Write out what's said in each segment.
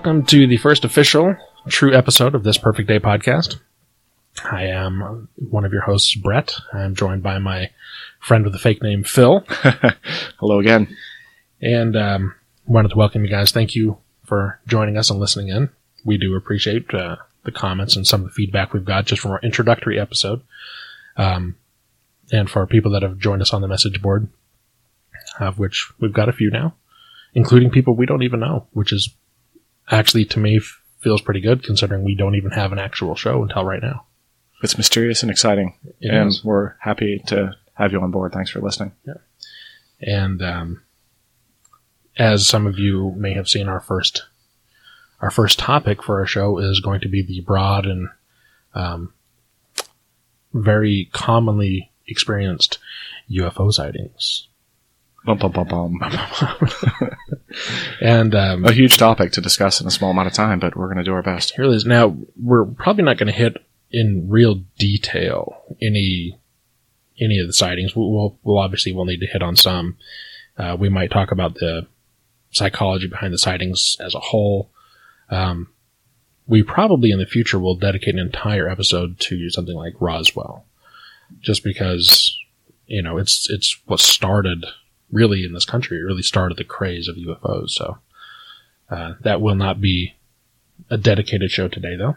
welcome to the first official true episode of this Perfect Day podcast. I am one of your hosts, Brett. I'm joined by my friend with the fake name, Phil. Hello again. And um, wanted to welcome you guys. Thank you for joining us and listening in. We do appreciate uh, the comments and some of the feedback we've got just from our introductory episode. Um, and for people that have joined us on the message board, of which we've got a few now, including people we don't even know, which is actually to me f- feels pretty good considering we don't even have an actual show until right now. It's mysterious and exciting, It and is. we're happy to have you on board. Thanks for listening. Yeah. And um, as some of you may have seen, our first our first topic for our show is going to be the broad and um, very commonly experienced UFO sightings. Bum, bum, bum. And um, A huge topic to discuss in a small amount of time, but we're going to do our best. here it is. Now we're probably not going to hit in real detail any any of the sightings. We'll, we'll, we'll obviously we'll need to hit on some. Uh, we might talk about the psychology behind the sightings as a whole. Um, we probably in the future will dedicate an entire episode to something like Roswell, just because you know it's it's what started really in this country. It really started the craze of UFOs. So uh, that will not be a dedicated show today, though.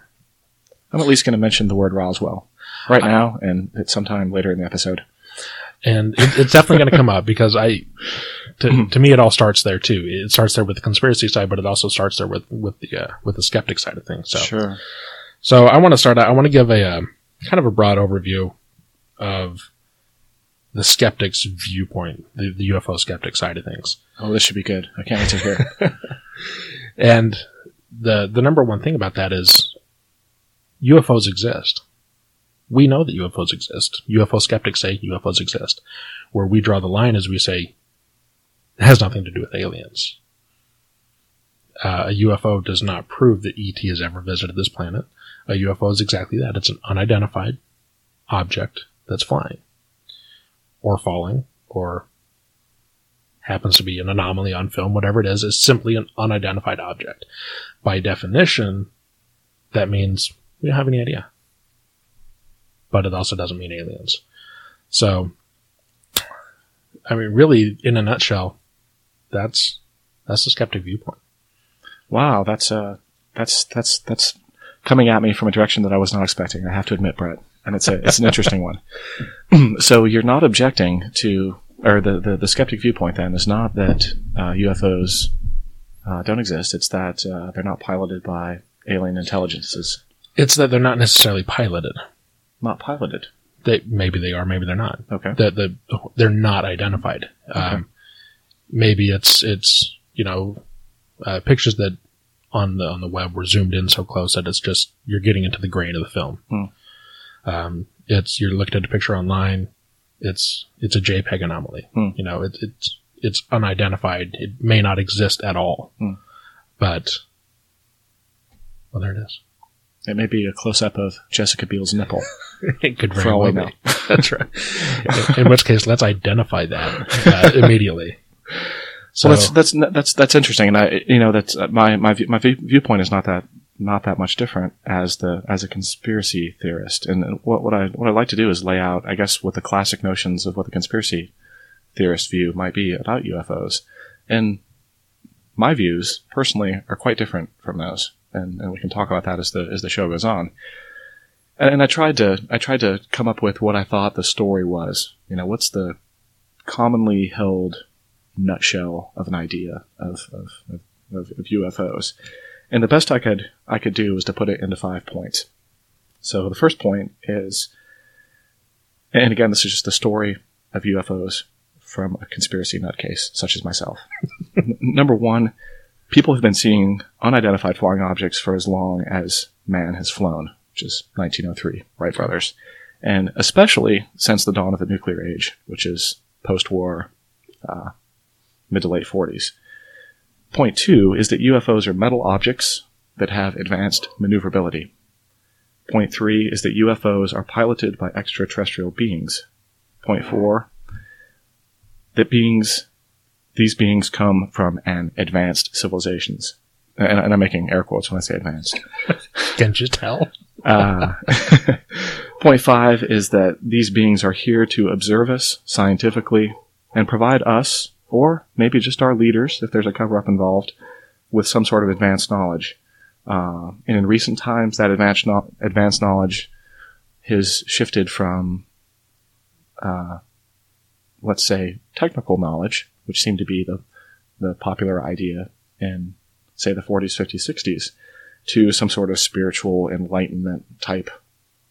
I'm at least going to mention the word Roswell right now and at sometime later in the episode. and it, it's definitely going to come up because I, to, to me, it all starts there too. It starts there with the conspiracy side, but it also starts there with with the uh, with the skeptic side of things. So, Sure. so I want to start. out I want to give a um, kind of a broad overview of the skeptic's viewpoint, the, the UFO skeptic side of things, Oh, this should be good. I can't wait to hear. and the the number one thing about that is UFOs exist. We know that UFOs exist. UFO skeptics say UFOs exist. Where we draw the line is we say it has nothing to do with aliens. Uh, a UFO does not prove that ET has ever visited this planet. A UFO is exactly that. It's an unidentified object that's flying or falling or happens to be an anomaly on film, whatever it is, is simply an unidentified object. By definition, that means we don't have any idea. But it also doesn't mean aliens. So, I mean, really, in a nutshell, that's that's the skeptic viewpoint. wow, that's uh, that's that's that's coming at me from a direction that I was not expecting. I have to admit, Brett, and it's a it's an interesting one. so you're not objecting to, or the the, the skeptic viewpoint then is not that uh, UFOs uh, don't exist. It's that uh, they're not piloted by alien intelligences. It's that they're not necessarily piloted. Not piloted. They maybe they are, maybe they're not. Okay. That the, they're not identified. Um, maybe it's it's you know uh, pictures that on the on the web were zoomed in so close that it's just you're getting into the grain of the film. Hmm. Um, it's you're looking at a picture online. It's it's a JPEG anomaly. Hmm. You know, it, it's it's unidentified. It may not exist at all. Hmm. But well, there it is. It may be a close up of Jessica Biel's nipple. It could very well be. That's right. in, in which case, let's identify that uh, immediately. So So that's that's that's that's interesting, and I you know that's uh, my my view- my view- viewpoint is not that not that much different as the as a conspiracy theorist. And what what I what I like to do is lay out, I guess, what the classic notions of what the conspiracy theorist view might be about UFOs, and my views personally are quite different from those, and, and we can talk about that as the as the show goes on. And, and I tried to I tried to come up with what I thought the story was. You know, what's the commonly held nutshell of an idea of, of, of, of, of UFOs. And the best I could I could do was to put it into five points. So the first point is, and again, this is just the story of UFOs from a conspiracy nutcase such as myself. Number one, people have been seeing unidentified flying objects for as long as man has flown, which is 1903, Wright brothers, and especially since the dawn of the nuclear age, which is post-war uh, mid to late 40s. Point two is that UFOs are metal objects that have advanced maneuverability. Point three is that UFOs are piloted by extraterrestrial beings. Point four, that beings, these beings come from an advanced civilizations. and, and I'm making air quotes when I say advanced. Can't you tell? Uh, point five is that these beings are here to observe us scientifically and provide us, or maybe just our leaders, if there's a cover up involved, with some sort of advanced knowledge. Uh, and in recent times, that advanced, no- advanced knowledge has shifted from, uh, let's say, technical knowledge, which seemed to be the, the popular idea in, say, the 40s, 50s, 60s, to some sort of spiritual enlightenment type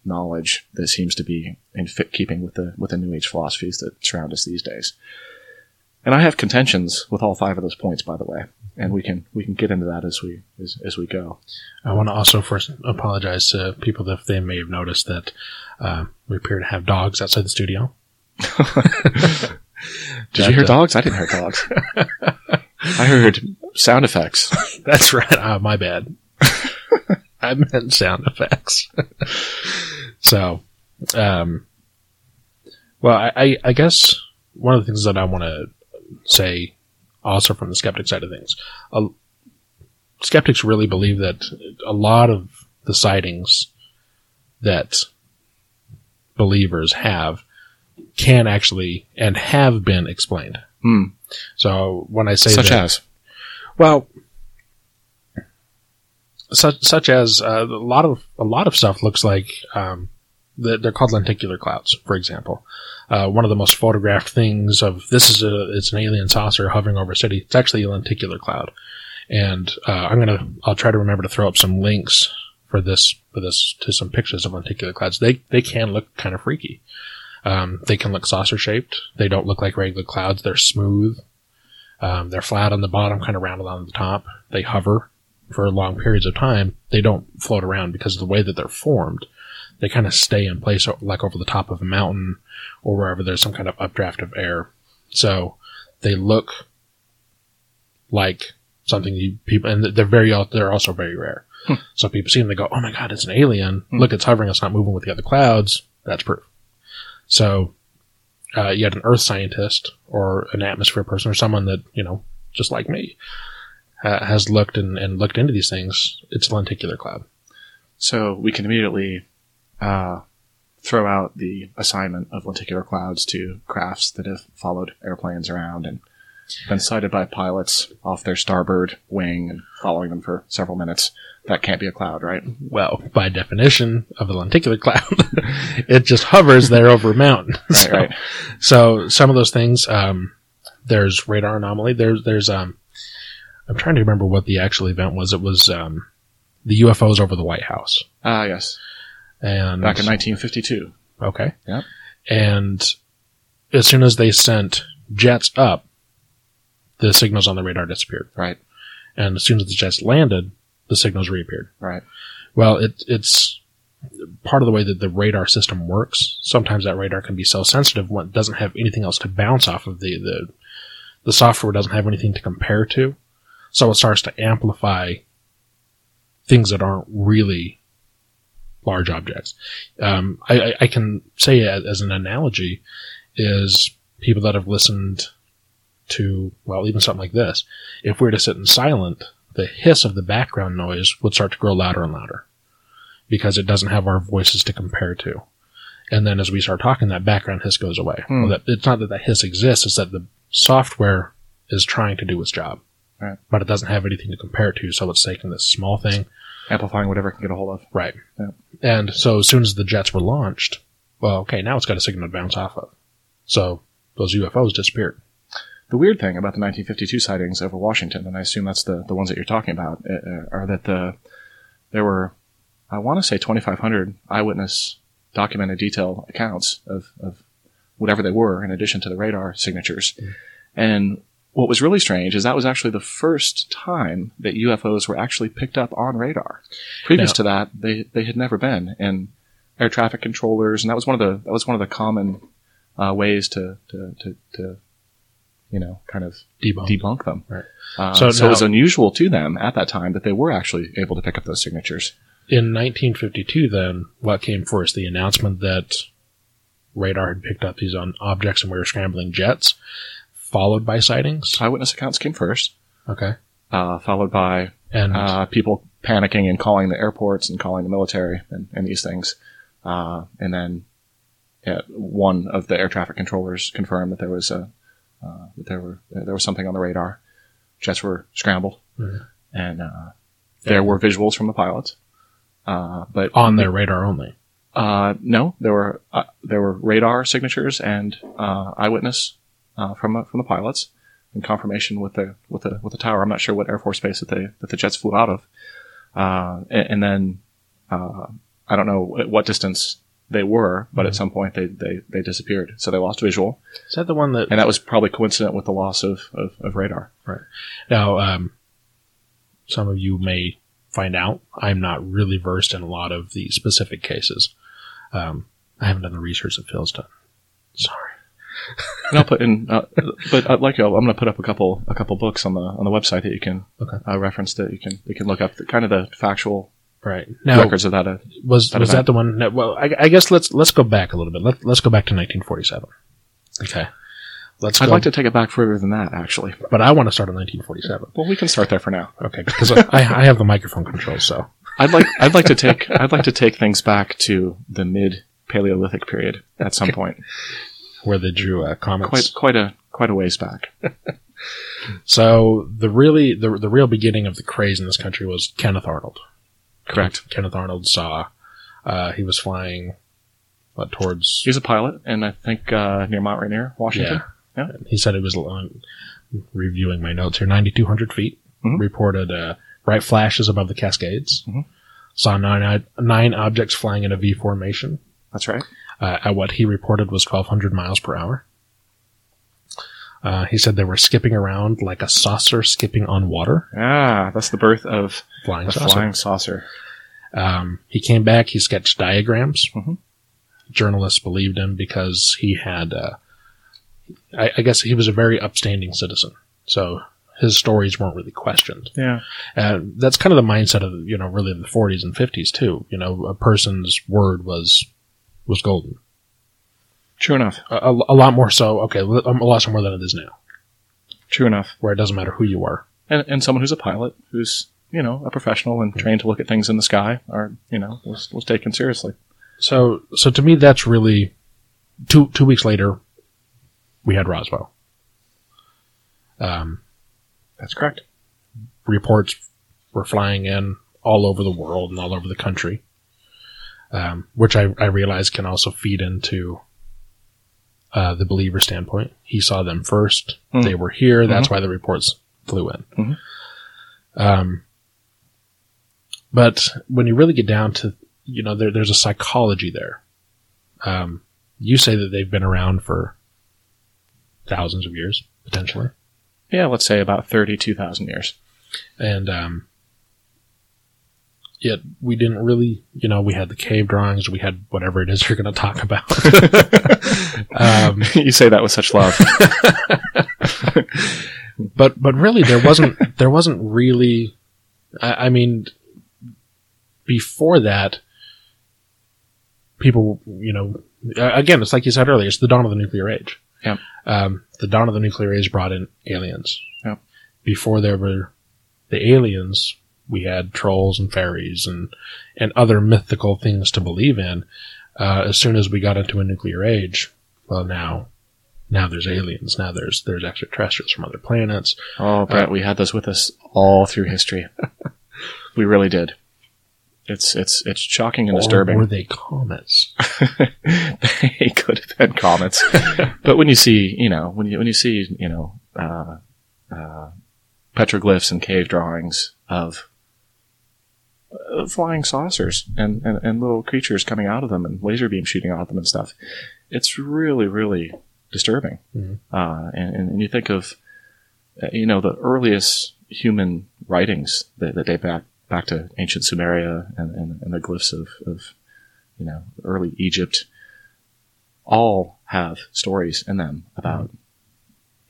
knowledge that seems to be in fit keeping with the with the new age philosophies that surround us these days. And I have contentions with all five of those points, by the way, and we can we can get into that as we as, as we go. I want to also first apologize to people if they may have noticed that uh, we appear to have dogs outside the studio. Did you hear dogs? I didn't hear dogs. I heard sound effects. That's right. Uh, my bad. I meant sound effects. so, um, well, I, I, I guess one of the things that I want to say also from the skeptic side of things, uh, skeptics really believe that a lot of the sightings that believers have can actually and have been explained. Hmm. So when I say Such that, as well, such such as uh, a lot of a lot of stuff looks like um, they're called lenticular clouds, for example. Uh, one of the most photographed things of this is a it's an alien saucer hovering over a city. It's actually a lenticular cloud, and uh, I'm gonna I'll try to remember to throw up some links for this for this to some pictures of lenticular clouds. They they can look kind of freaky. Um, they can look saucer shaped. They don't look like regular clouds. They're smooth. Um, they're flat on the bottom, kind of rounded on the top. They hover for long periods of time. They don't float around because of the way that they're formed. They kind of stay in place, like over the top of a mountain or wherever there's some kind of updraft of air. So they look like something you people, and they're very, they're also very rare. Hmm. So people see them, they go, "Oh my god, it's an alien! Hmm. Look, it's hovering. It's not moving with the other clouds." That's proof. So uh, you had an earth scientist or an atmosphere person or someone that, you know, just like me, uh, has looked and, and looked into these things. It's a lenticular cloud. So we can immediately uh, throw out the assignment of lenticular clouds to crafts that have followed airplanes around and been sighted by pilots off their starboard wing and following them for several minutes. That can't be a cloud, right? Well, by definition of a lenticular cloud, it just hovers there over a mountain. Right, so, right. so some of those things, um, there's radar anomaly. There's, there's, um, I'm trying to remember what the actual event was. It was, um, the UFOs over the White House. Ah, yes. And Back in 1952. Okay. Yep. And as soon as they sent jets up, the signals on the radar disappeared. Right, And as soon as the jets landed, the signals reappeared. right. Well, it, it's part of the way that the radar system works. Sometimes that radar can be so sensitive when it doesn't have anything else to bounce off of the, the, the software doesn't have anything to compare to. So it starts to amplify things that aren't really large objects. Um, I, I, can say as, as an analogy is people that have listened to, well, even something like this. If we were to sit in silent, the hiss of the background noise would start to grow louder and louder because it doesn't have our voices to compare to. And then as we start talking, that background hiss goes away. Hmm. Well, that, it's not that that hiss exists, it's that the software is trying to do its job. Right. But it doesn't have anything to compare it to, so it's taking this small thing. Amplifying whatever it can get a hold of. Right. Yeah. And so as soon as the jets were launched, well, okay, now it's got a signal to bounce off of. So those UFOs disappeared. The weird thing about the 1952 sightings over Washington, and I assume that's the, the ones that you're talking about, uh, uh, are that the there were, I want to say 2,500 eyewitness documented detailed accounts of, of whatever they were, in addition to the radar signatures. And what was really strange is that was actually the first time that UFOs were actually picked up on radar. Previous Now- to that, they, they had never been, and air traffic controllers, and that was one of the that was one of the common uh, ways to, to, to, to you know kind of Debunk. debunk them. Right. Uh, So so, it was unusual to them at that time that they were actually able to pick up those signatures. In 1952, then, what came first? The announcement that radar had picked up these on objects and we were scrambling jets, followed by sightings. Eyewitness accounts came first, Okay. uh, followed by and uh, people panicking and calling the airports and calling the military and, and these things. Uh, and then yeah, one of the air traffic controllers confirmed that there was a uh, that there were there was something on the radar. Jets were scrambled, Mhm. and uh, there were visuals from the pilots. Uh, but on their radar only. uh, no, there were uh, there were radar signatures and uh, eyewitness uh, from uh, from the pilots and confirmation with the with the with the tower. I'm not sure what Air Force base that they that the jets flew out of, uh, and, and then uh, I don't know at what distance they were, but at some point they, they they disappeared, so they lost visual, Is that the one that and that was probably coincident with the loss of of, of radar. Right now um, some of you may find out I'm not really versed in a lot of the specific cases. Um, I haven't done the research that Phil's done. Sorry. And I'll put in, uh, but uh, like I'm going to put up a couple a couple books on the on the website that you can Okay. uh, reference that you can you can look up the, kind of the factual Right now, records of that. Uh, was that was event. that the one? That, well, I, I guess let's let's go back a little bit. Let, let's go back to 1947. Okay, let's. I'd go, like to take it back further than that, actually. but I want to start in 1947. Well, we can start there for now. Okay, because I, I have the microphone control. So I'd like I'd like to take I'd like to take things back to the mid Paleolithic period at some point, where they drew uh, comments. quite quite a quite a ways back. So the really the the real beginning of the craze in this country was Kenneth Arnold. Correct. Kenneth Arnold saw uh, he was flying what, towards He's a pilot, and I think uh, near Mount Rainier, Washington. yeah. He said it was long, reviewing my notes here, 9,200 feet. Mhm. Reported uh, bright flashes above the Cascades. Mhm. Saw nine nine objects flying in a V formation That's right. Uh, at what he reported was 1,200 miles per hour. Uh, he said they were skipping around like a saucer skipping on water, Ah, that's the birth of flying the saucer. flying saucer. Um, he came back. He sketched diagrams. Mhm. Journalists believed him because he had, uh, I, I guess, he was a very upstanding citizen. So his stories weren't really questioned. Yeah. Uh, that's kind of the mindset of you know really the 40s and 50s too. You know, a person's word was was golden. True enough. A, a, a lot more so. Okay, a lot more than it is now, True enough. where it doesn't matter who you are. And and someone who's a pilot, who's you know a professional and trained to look at things in the sky, are you know was was taken seriously. So, so to me, that's really two two weeks later, we had Roswell. Um, That's correct. reports were flying in all over the world and all over the country, um, which I, I realize can also feed into uh, the believer standpoint. He saw them first; Hmm. they were here. That's why the reports flew in. Mhm. Um, but when you really get down to, you know, there, there's a psychology there. Um, you say that they've been around for thousands of years, potentially. Yeah, let's say about thirty-two thousand years. and um, yet we didn't really, you know, we had the cave drawings, we had whatever it is you're going to talk about. um, you say that with such love. but but really, there wasn't there wasn't really. I, I mean, before that, people, you know, again, it's like you said earlier, it's the dawn of the nuclear age. Yep. Um, the dawn of the nuclear age brought in aliens. Yep. Before there were the aliens, we had trolls and fairies and and other mythical things to believe in. Uh, as soon as we got into a nuclear age, well, now now there's aliens. Now there's there's extraterrestrials from other planets. Oh, Brett, we had those with us all through history. we really did. It's it's it's shocking and Or disturbing. were they comets? they could have been comets, but when you see, you know, when you when you see, you know, uh, uh, petroglyphs and cave drawings of uh, flying saucers and, and and little creatures coming out of them and laser beam shooting out of them and stuff, it's really really disturbing. Mhm. Uh, and, and you think of, uh, you know, the earliest human writings that, that date back back to ancient Sumeria and, and, and the glyphs of, of you know, early Egypt, all have stories in them about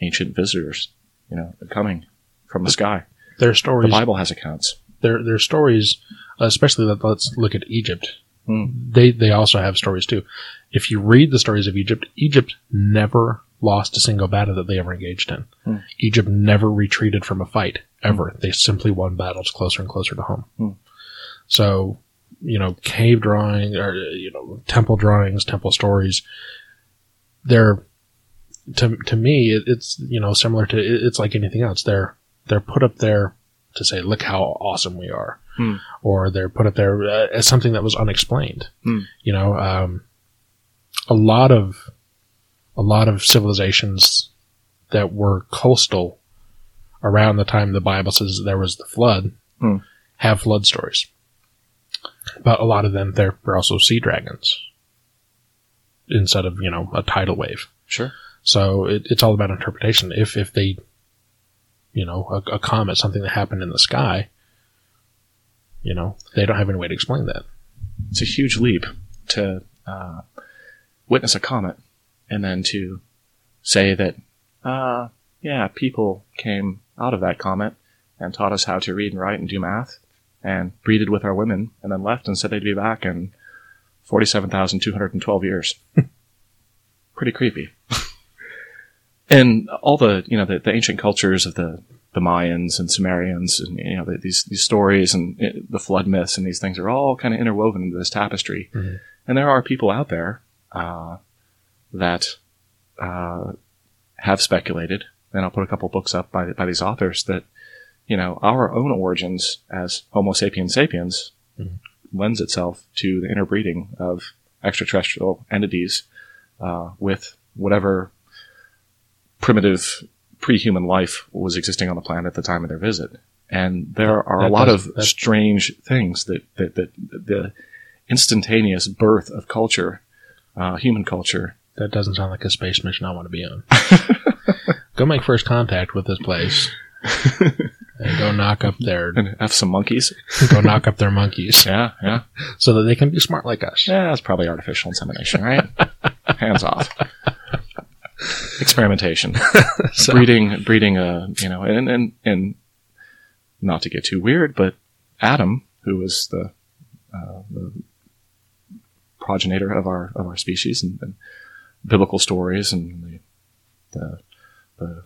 ancient visitors, you know, coming from the sky. Their stories. The Bible has accounts. Their their stories, especially let, let's look at Egypt. Hmm. They they also have stories too. If you read the stories of Egypt, Egypt never lost a single battle that they ever engaged in. Hmm. Egypt never retreated from a fight ever. They simply won battles closer and closer to home. Hmm. So, you know, cave drawing or you know, temple drawings, temple stories. They're to to me, it, it's you know similar to it- it's like anything else. They're they're put up there to say, look how awesome we are, Hmm. or they're put up there uh, as something that was unexplained. Hmm. You know, um, a lot of a lot of civilizations that were coastal around the time the Bible says there was the flood Hmm. have flood stories, but a lot of them they're, they're also sea dragons instead of you know a tidal wave. Sure. So it, it's all about interpretation. If if they, you know, a, a comet, something that happened in the sky, you know, they don't have any way to explain that. It's a huge leap to uh, witness a comet and then to say that, uh, yeah, people came out of that comet and taught us how to read and write and do math and breeded with our women and then left and said they'd be back in 47,212 years. Pretty creepy. And all the, you know, the, the ancient cultures of the, the Mayans and Sumerians and, you know, the, these, these stories and uh, the flood myths and these things are all kind of interwoven into this tapestry. Mhm. And there are people out there, uh, that, uh, have speculated, and I'll put a couple books up by, by these authors that, you know, our own origins as Homo sapiens sapiens Mhm. lends itself to the interbreeding of extraterrestrial entities uh, with whatever primitive pre-human life was existing on the planet at the time of their visit. And there are a lot does- of that- strange things that, that, that the instantaneous birth of culture, uh, human culture, That doesn't sound like a space mission I want to be on. go make first contact with this place. and go knock up their and have some monkeys. go knock up their monkeys Yeah, yeah. so that they can be smart like us. Yeah, that's probably artificial insemination, right? Hands off. Experimentation. So- breeding breeding a you know and and and not to get too weird but adam who was the, uh, the progenitor of our of our species and, and biblical stories and the, the the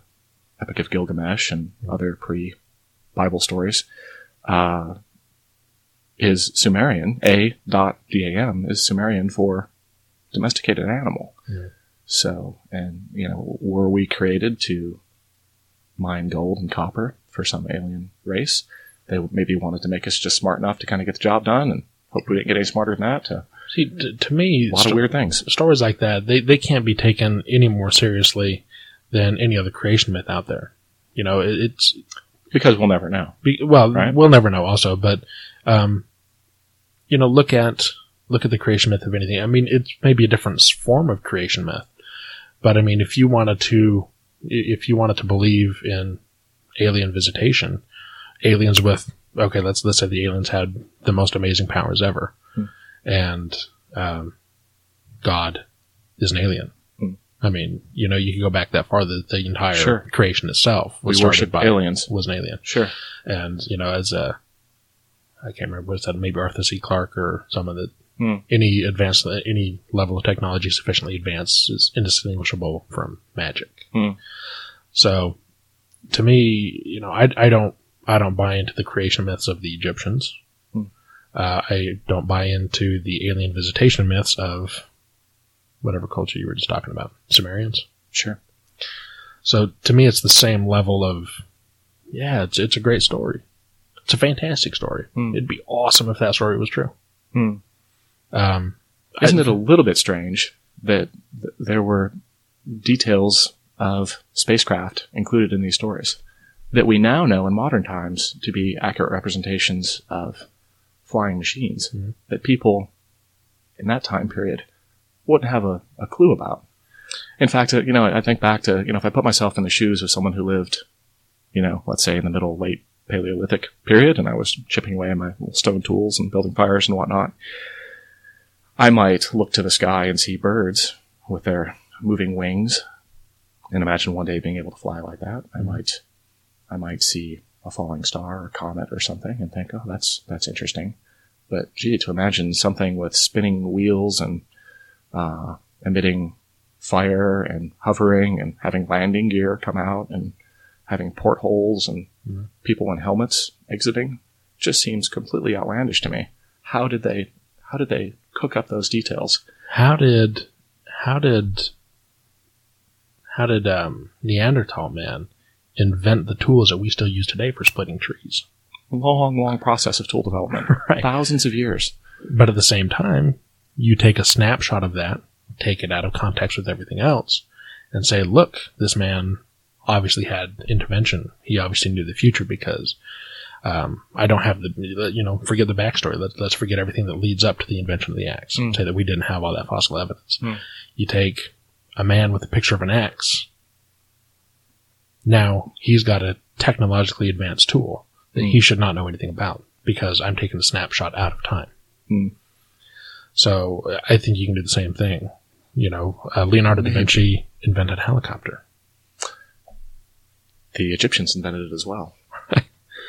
epic of gilgamesh and other pre bible stories uh, is sumerian a dot dam is sumerian for domesticated animal Yeah. So, and you know, were we created to mine gold and copper for some alien race? They maybe wanted to make us just smart enough to kind of get the job done, and hope we didn't get any smarter than that. To See, t- to me, a lot sto- of weird things. stories like that they, they can't be taken any more seriously than any other creation myth out there. You know, it, it's Because we'll never know. Be, well, Right. we'll never know. Also, but um, you know, look at look at the creation myth of anything. I mean, it's maybe a different form of creation myth, but I mean, if you wanted to, if you wanted to believe in alien visitation, aliens with okay, let's let's say the aliens had the most amazing powers ever, Hmm. and um, God is an alien. Hmm. I mean, you know, you can go back that far. The, the entire Sure. creation itself was started worship by aliens. was an alien Sure. and you know as a I can't remember what it said maybe Arthur C Clarke or someone that Hmm. any advanced any level of technology sufficiently advanced is indistinguishable from magic. Hmm. So to me, you know, I, I don't I don't buy into the creation myths of the Egyptians. Hmm. Uh, I don't buy into the alien visitation myths of whatever culture you were just talking about, Sumerians. Sure. So to me, it's the same level of, yeah, it's it's a great story. It's a fantastic story. It'd be awesome if that story was true. Hmm. Um, Isn't it a little bit strange that th- there were details of spacecraft included in these stories that we now know in modern times to be accurate representations of flying machines Mhm. that people in that time period wouldn't have a, a clue about. In fact, uh, you know, I think back to, you know, if I put myself in the shoes of someone who lived, you know, let's say in the middle, late Paleolithic period, and I was chipping away at my stone tools and building fires and whatnot, I might look to the sky and see birds with their moving wings and imagine one day being able to fly like that. I Mhm. might, I might see a falling star or comet or something and think, oh, that's, that's interesting. But gee, to imagine something with spinning wheels and, uh, emitting fire and hovering and having landing gear come out and having portholes and Mhm. people in helmets exiting just seems completely outlandish to me. How did they how did they cook up those details? How did how did how did um, Neanderthal man invent the tools that we still use today for splitting trees? Long, long process of tool development. Right. Thousands of years. But at the same time, you take a snapshot of that, take it out of context with everything else, and say, look, this man obviously had intervention. He obviously knew the future because um, I don't have the, you know, forget the backstory. Let, let's forget everything that leads up to the invention of the axe. Mm. Say that we didn't have all that fossil evidence. Mm. You take a man with a picture of an axe. Now he's got a technologically advanced tool that Mm. he should not know anything about because I'm taking a snapshot out of time. Mm. So I think you can do the same thing. You know, uh, Leonardo da Vinci invented a helicopter. The Egyptians invented it as well.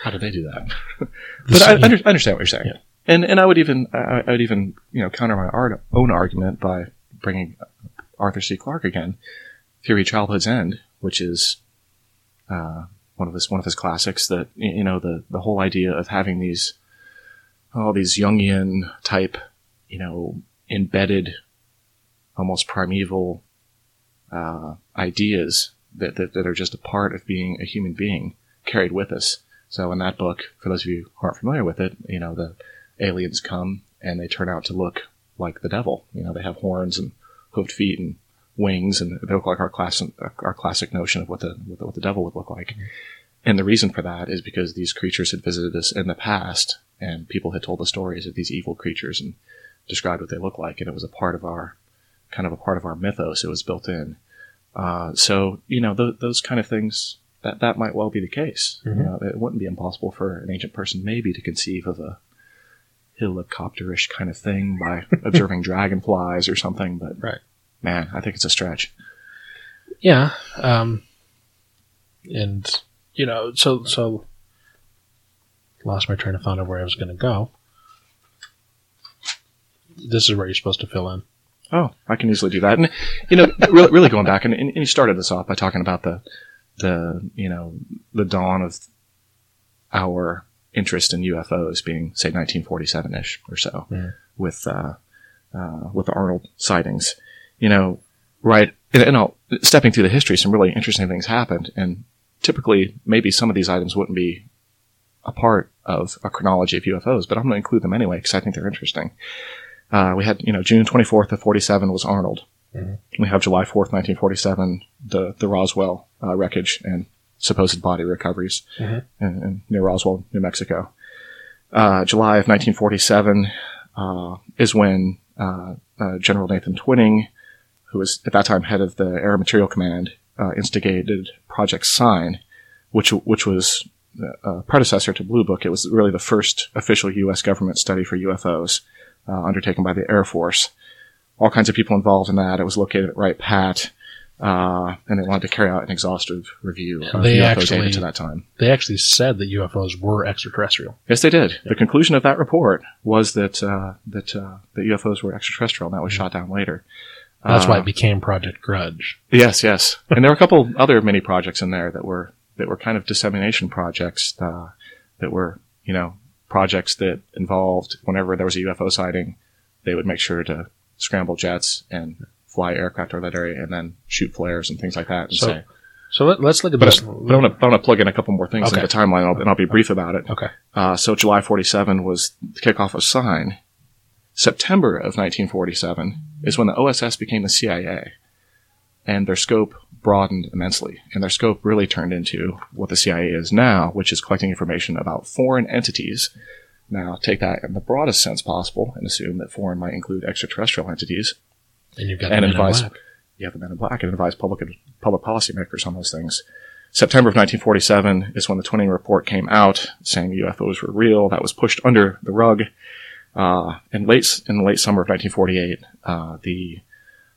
How did they do that? But I, I understand what you're saying, Yeah. and and I would even I, I would even you know counter my art, own argument by bringing Arthur C. Clarke again, Theory Childhood's End, which is uh, one of his one of his classics. That you know the the whole idea of having these all these Jungian type you know embedded, almost primeval uh, ideas that, that that are just a part of being a human being carried with us. So in that book, for those of you who aren't familiar with it, you know, the aliens come and they turn out to look like the devil. You know, they have horns and hoofed feet and wings, and they look like our class, our classic notion of what the what the, what the devil would look like. And the reason for that is because these creatures had visited us in the past, and people had told the stories of these evil creatures and described what they look like, and it was a part of our kind of a part of our mythos. It was built in. Uh, so you know, th- those kind of things that that might well be the case. You Mhm. know, it wouldn't be impossible for an ancient person maybe to conceive of a helicopterish kind of thing by observing dragonflies or something. But Right. man, I think it's a stretch. Yeah. Um, and, you know, so, so lost my train of thought of where I was going to go. This is where you're supposed to fill in. Oh, I can easily do that. And you know, really, really going back, and, and you started this off by talking about the the you know the dawn of our interest in UFOs being say 1947 ish or so Yeah. with uh, uh, with the Arnold sightings. You know, right? And, and I'll, stepping through the history, some really interesting things happened, and typically maybe some of these items wouldn't be a part of a chronology of UFOs, but I'm going to include them anyway because I think they're interesting. Uh, we had, you know, June 24th of 47 was Arnold. Mhm. We have July 4th, 1947, the, the Roswell uh, wreckage and supposed body recoveries Mhm. in, in, near Roswell, New Mexico. Uh, July of 1947 uh, is when uh, uh, General Nathan Twining, who was at that time head of the Air Material Command, uh, instigated Project Sign, which which was a predecessor to Blue Book. It was really the first official U.S. government study for UFOs uh, undertaken by the Air Force. All kinds of people involved in that. It was located at Wright Pat, uh, and they wanted to carry out an exhaustive review of They UFO actually- data to that time. They actually said that UFOs were extraterrestrial. Yes, they did. The conclusion of that report was that uh, that uh, that UFOs were extraterrestrial, and that was shot down later. That's why Uh, it became Project Grudge. Yes, yes. and there were a couple other mini projects in there that were that were kind of dissemination projects uh, that were you know projects that involved whenever there was a UFO sighting, they would make sure to scramble jets and fly aircraft over that area and then shoot flares and things like that. And So, say, So let, us look at but, this. I, but I want to plug in a couple more things Okay. into the timeline, and I'll, and I'll be brief about it. okay. Uh, so July 47 was the kickoff of Sign. September of 1947 is when the OSS became the CIA, and their scope broadened immensely. And their scope really turned into what the CIA is now, which is collecting information about foreign entities. Now, take that in the broadest sense possible and assume that foreign might include extraterrestrial entities. And you've got And the Men in advise- Black. You have the Men in Black and advise public public policymakers on those things. September of 1947 is when the Twinning report came out, saying UFOs were real. That was pushed under the rug. Uh, in late in the late summer of 1948, uh, the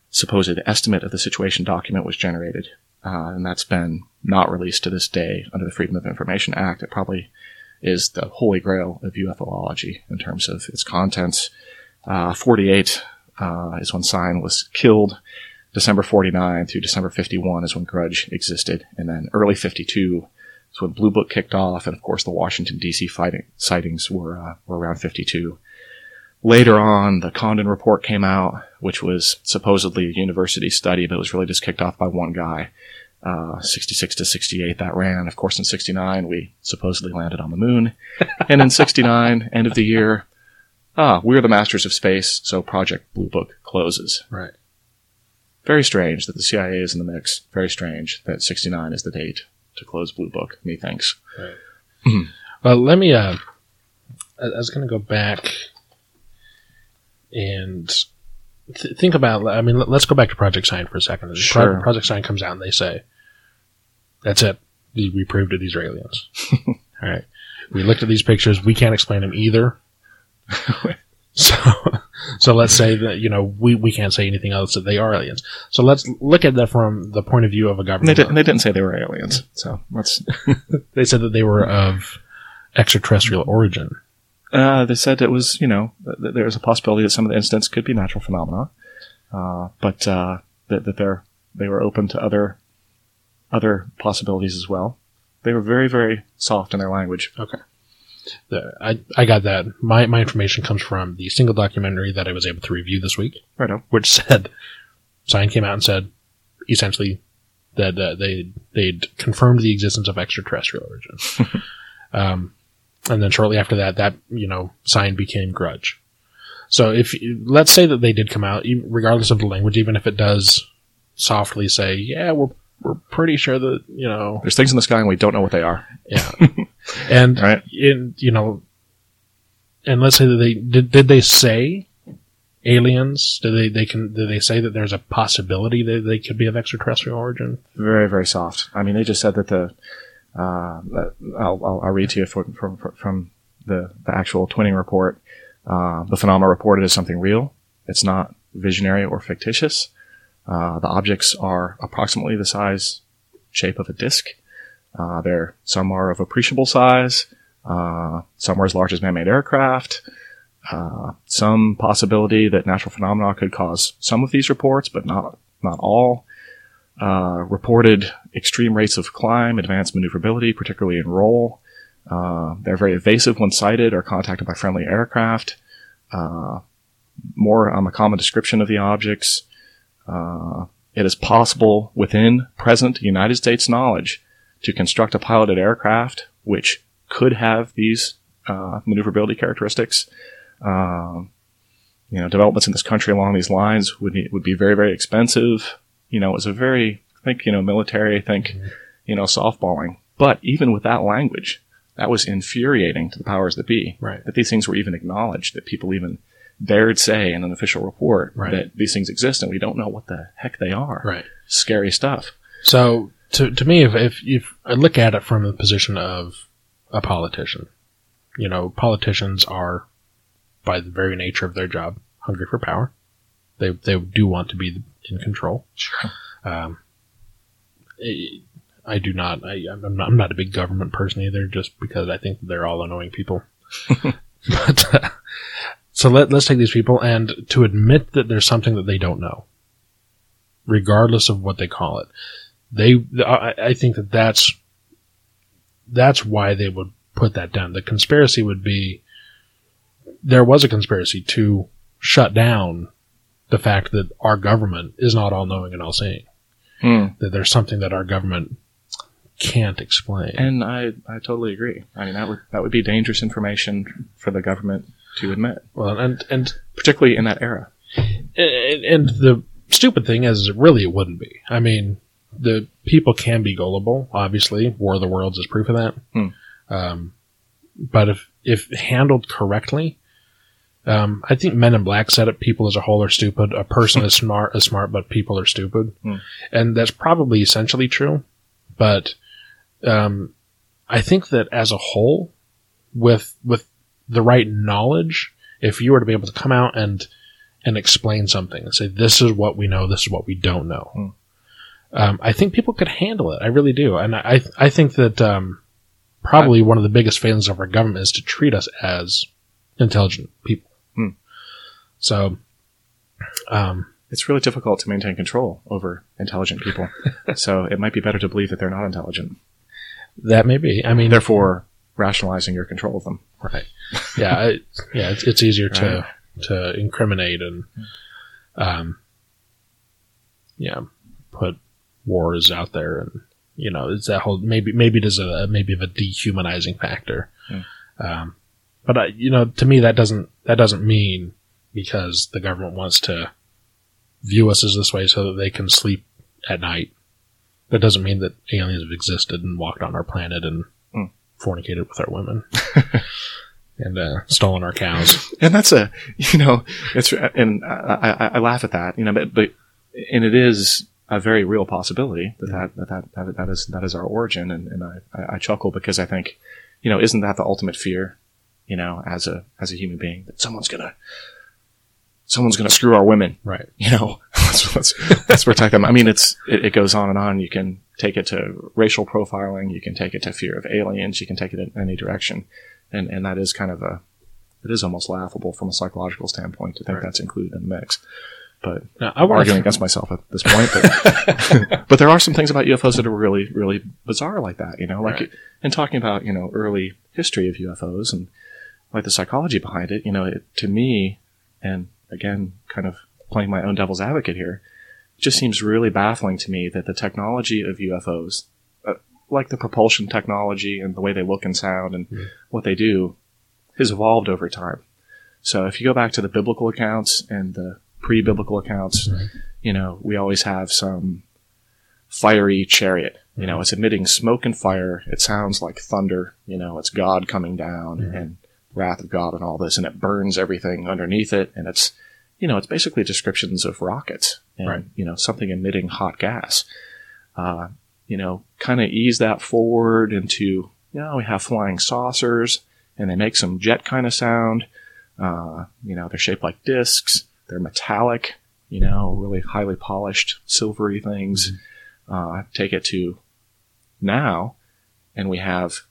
supposed estimate of the situation document was generated, uh, and that's been not released to this day under the Freedom of Information Act. It probably is the holy grail of UFOlogy in terms of its contents. Uh, 48 uh, is when Sign was killed. December 49 through December 51 is when Grudge existed. And then early 52 is when Blue Book kicked off. And of course, the Washington, D.C. Fighting, sightings were, uh, were around 52. Later on, the Condon report came out, which was supposedly a university study, but it was really just kicked off by one guy. Uh, 66 to 68 that ran. Of course, in 69, we supposedly landed on the moon. and in 69, end of the year, ah, we're the masters of space, so Project Blue Book closes. Right. Very strange that the CIA is in the mix. Very strange that 69 is the date to close Blue Book. Methinks. Right. Well, let me. Uh, I I was going to go back and th- think about. I mean, let- let's go back to Project Sign for a second. Pro- Sure. Project Sign comes out and they say, "That's it. We proved it. These are aliens." All right. We looked at these pictures. We can't explain them either. so, so let's say that you know we, we can't say anything else that they are aliens. So let's look at that from the point of view of a And they, government. did, they didn't say they were aliens, so let's. they said that they were of extraterrestrial origin. Uh, they said it was, you know, that there was a possibility that some of the incidents could be natural phenomena, uh, but uh, that, that they're they were open to other other possibilities as well. They were very very soft in their language. Okay. The, I, I got that. My, my information comes from the single documentary that I was able to review this week, Right on. which said, Sign came out and said, essentially, that uh, they they'd confirmed the existence of extraterrestrial origin. um, and then shortly after that, that you know, Sign became Grudge. So if let's say that they did come out, regardless of the language, even if it does softly say, "Yeah, we're we're pretty sure that you know There's things in the sky and we don't know what they are. yeah. and Right. in you know, and let's say that they did. Did they say aliens? Did they they can? Did they say that there's a possibility that they could be of extraterrestrial origin? Very very soft. I mean, they just said that the. Uh, I'll, I'll, I'll read to you from from, from the, the actual twinning report. Uh, the phenomena reported is something real. It's not visionary or fictitious. Uh, the objects are approximately the size, shape of a disk. Uh, they're some are of appreciable size. Uh, some are as large as man-made aircraft. Uh, some possibility that natural phenomena could cause some of these reports, but not not all. Uh, reported extreme rates of climb, advanced maneuverability, particularly in roll. Uh, they're very evasive when sighted or contacted by friendly aircraft. Uh, more on the common description of the objects. Uh, it is possible within present United States knowledge to construct a piloted aircraft which could have these uh, maneuverability characteristics. Um, you know, developments in this country along these lines would be, would be very very expensive. You know, it was a very I think you know military I think you know softballing. But even with that language, that was infuriating to the powers that be. Right. That these things were even acknowledged. That people even dared say in an official report Right. that these things exist and we don't know what the heck they are. Right. Scary stuff. So to to me, if if, if I look at it from the position of a politician, you know, politicians are by the very nature of their job hungry for power. They they do want to be in control. Sure. Um, I- I do not. I, I'm not. I'm not a big government person either, just because I think they're all annoying people. but uh, so let let's take these people and to admit that there's something that they don't know, regardless of what they call it. They, I, I think that that's that's why they would put that down. The conspiracy would be there was a conspiracy to shut down the fact that our government is not all knowing and all seeing Hmm. that there's something that our government can't explain. And I, I totally agree. I mean, that would that would be dangerous information for the government to admit, well, and and particularly in that era. and, and the stupid thing is, really, it wouldn't be. I mean, the people can be gullible. Obviously, War of the Worlds is proof of that. Hmm. Um, but if if handled correctly, um, I think Men in Black said it. People as a whole are stupid. A person is smart is smart, but people are stupid, Hmm. and that's probably essentially true. But um, I think that as a whole, with with the right knowledge, if you were to be able to come out and and explain something and say this is what we know, this is what we don't know, Hmm. um, I think people could handle it. I really do, and I I think that um, probably one of the biggest failings of our government is to treat us as intelligent people. Hmm. So, um, it's really difficult to maintain control over intelligent people. so it might be better to believe that they're not intelligent. That may be. I mean, Therefore, rationalizing your control of them. right? Yeah, I, yeah. It's, it's easier Right. to to incriminate and, um, yeah, put wars out there, and you know, it's that whole maybe maybe there's a maybe of a dehumanizing factor. Hmm. Um, but I, you know, to me, that doesn't that doesn't mean because the government wants to view us as this way so that they can sleep at night. That doesn't mean that aliens have existed and walked on our planet and. Fornicated with our women and uh, stolen our cows. and that's a you know it's and I, I, I laugh at that you know but, but and it is a very real possibility that that that, that, that, that is that is our origin and, and I, I, I chuckle because I think you know isn't that the ultimate fear you know as a as a human being that someone's gonna someone's gonna screw our women Right. you know let's, let's, let's protect them i mean it's it, it goes on and on you can take it to racial profiling you can take it to fear of aliens you can take it in any direction and and that is kind of a it is almost laughable from a psychological standpoint to think Right. that's included in the mix but Now, I'm arguing to. against myself at this point but but there are some things about ufos that are really really bizarre like that you know like Right. and talking about you know early history of ufos and like the psychology behind it you know it, to me and again kind of playing my own devil's advocate here it just seems really baffling to me that the technology of ufos uh, like the propulsion technology and the way they look and sound and Mhm. what they do has evolved over time so if you go back to the biblical accounts and the pre-biblical accounts Right. you know we always have some fiery chariot you know it's emitting smoke and fire it sounds like thunder you know it's god coming down Mhm. and wrath of god and all this and it burns everything underneath it and it's you know it's basically descriptions of rockets and Right. you know something emitting hot gas. Uh, you know kind of ease that forward into you know we have flying saucers and they make some jet kind of sound. Uh, you know they're shaped like discs. They're metallic you know really highly polished silvery things. Uh, take it to now and we have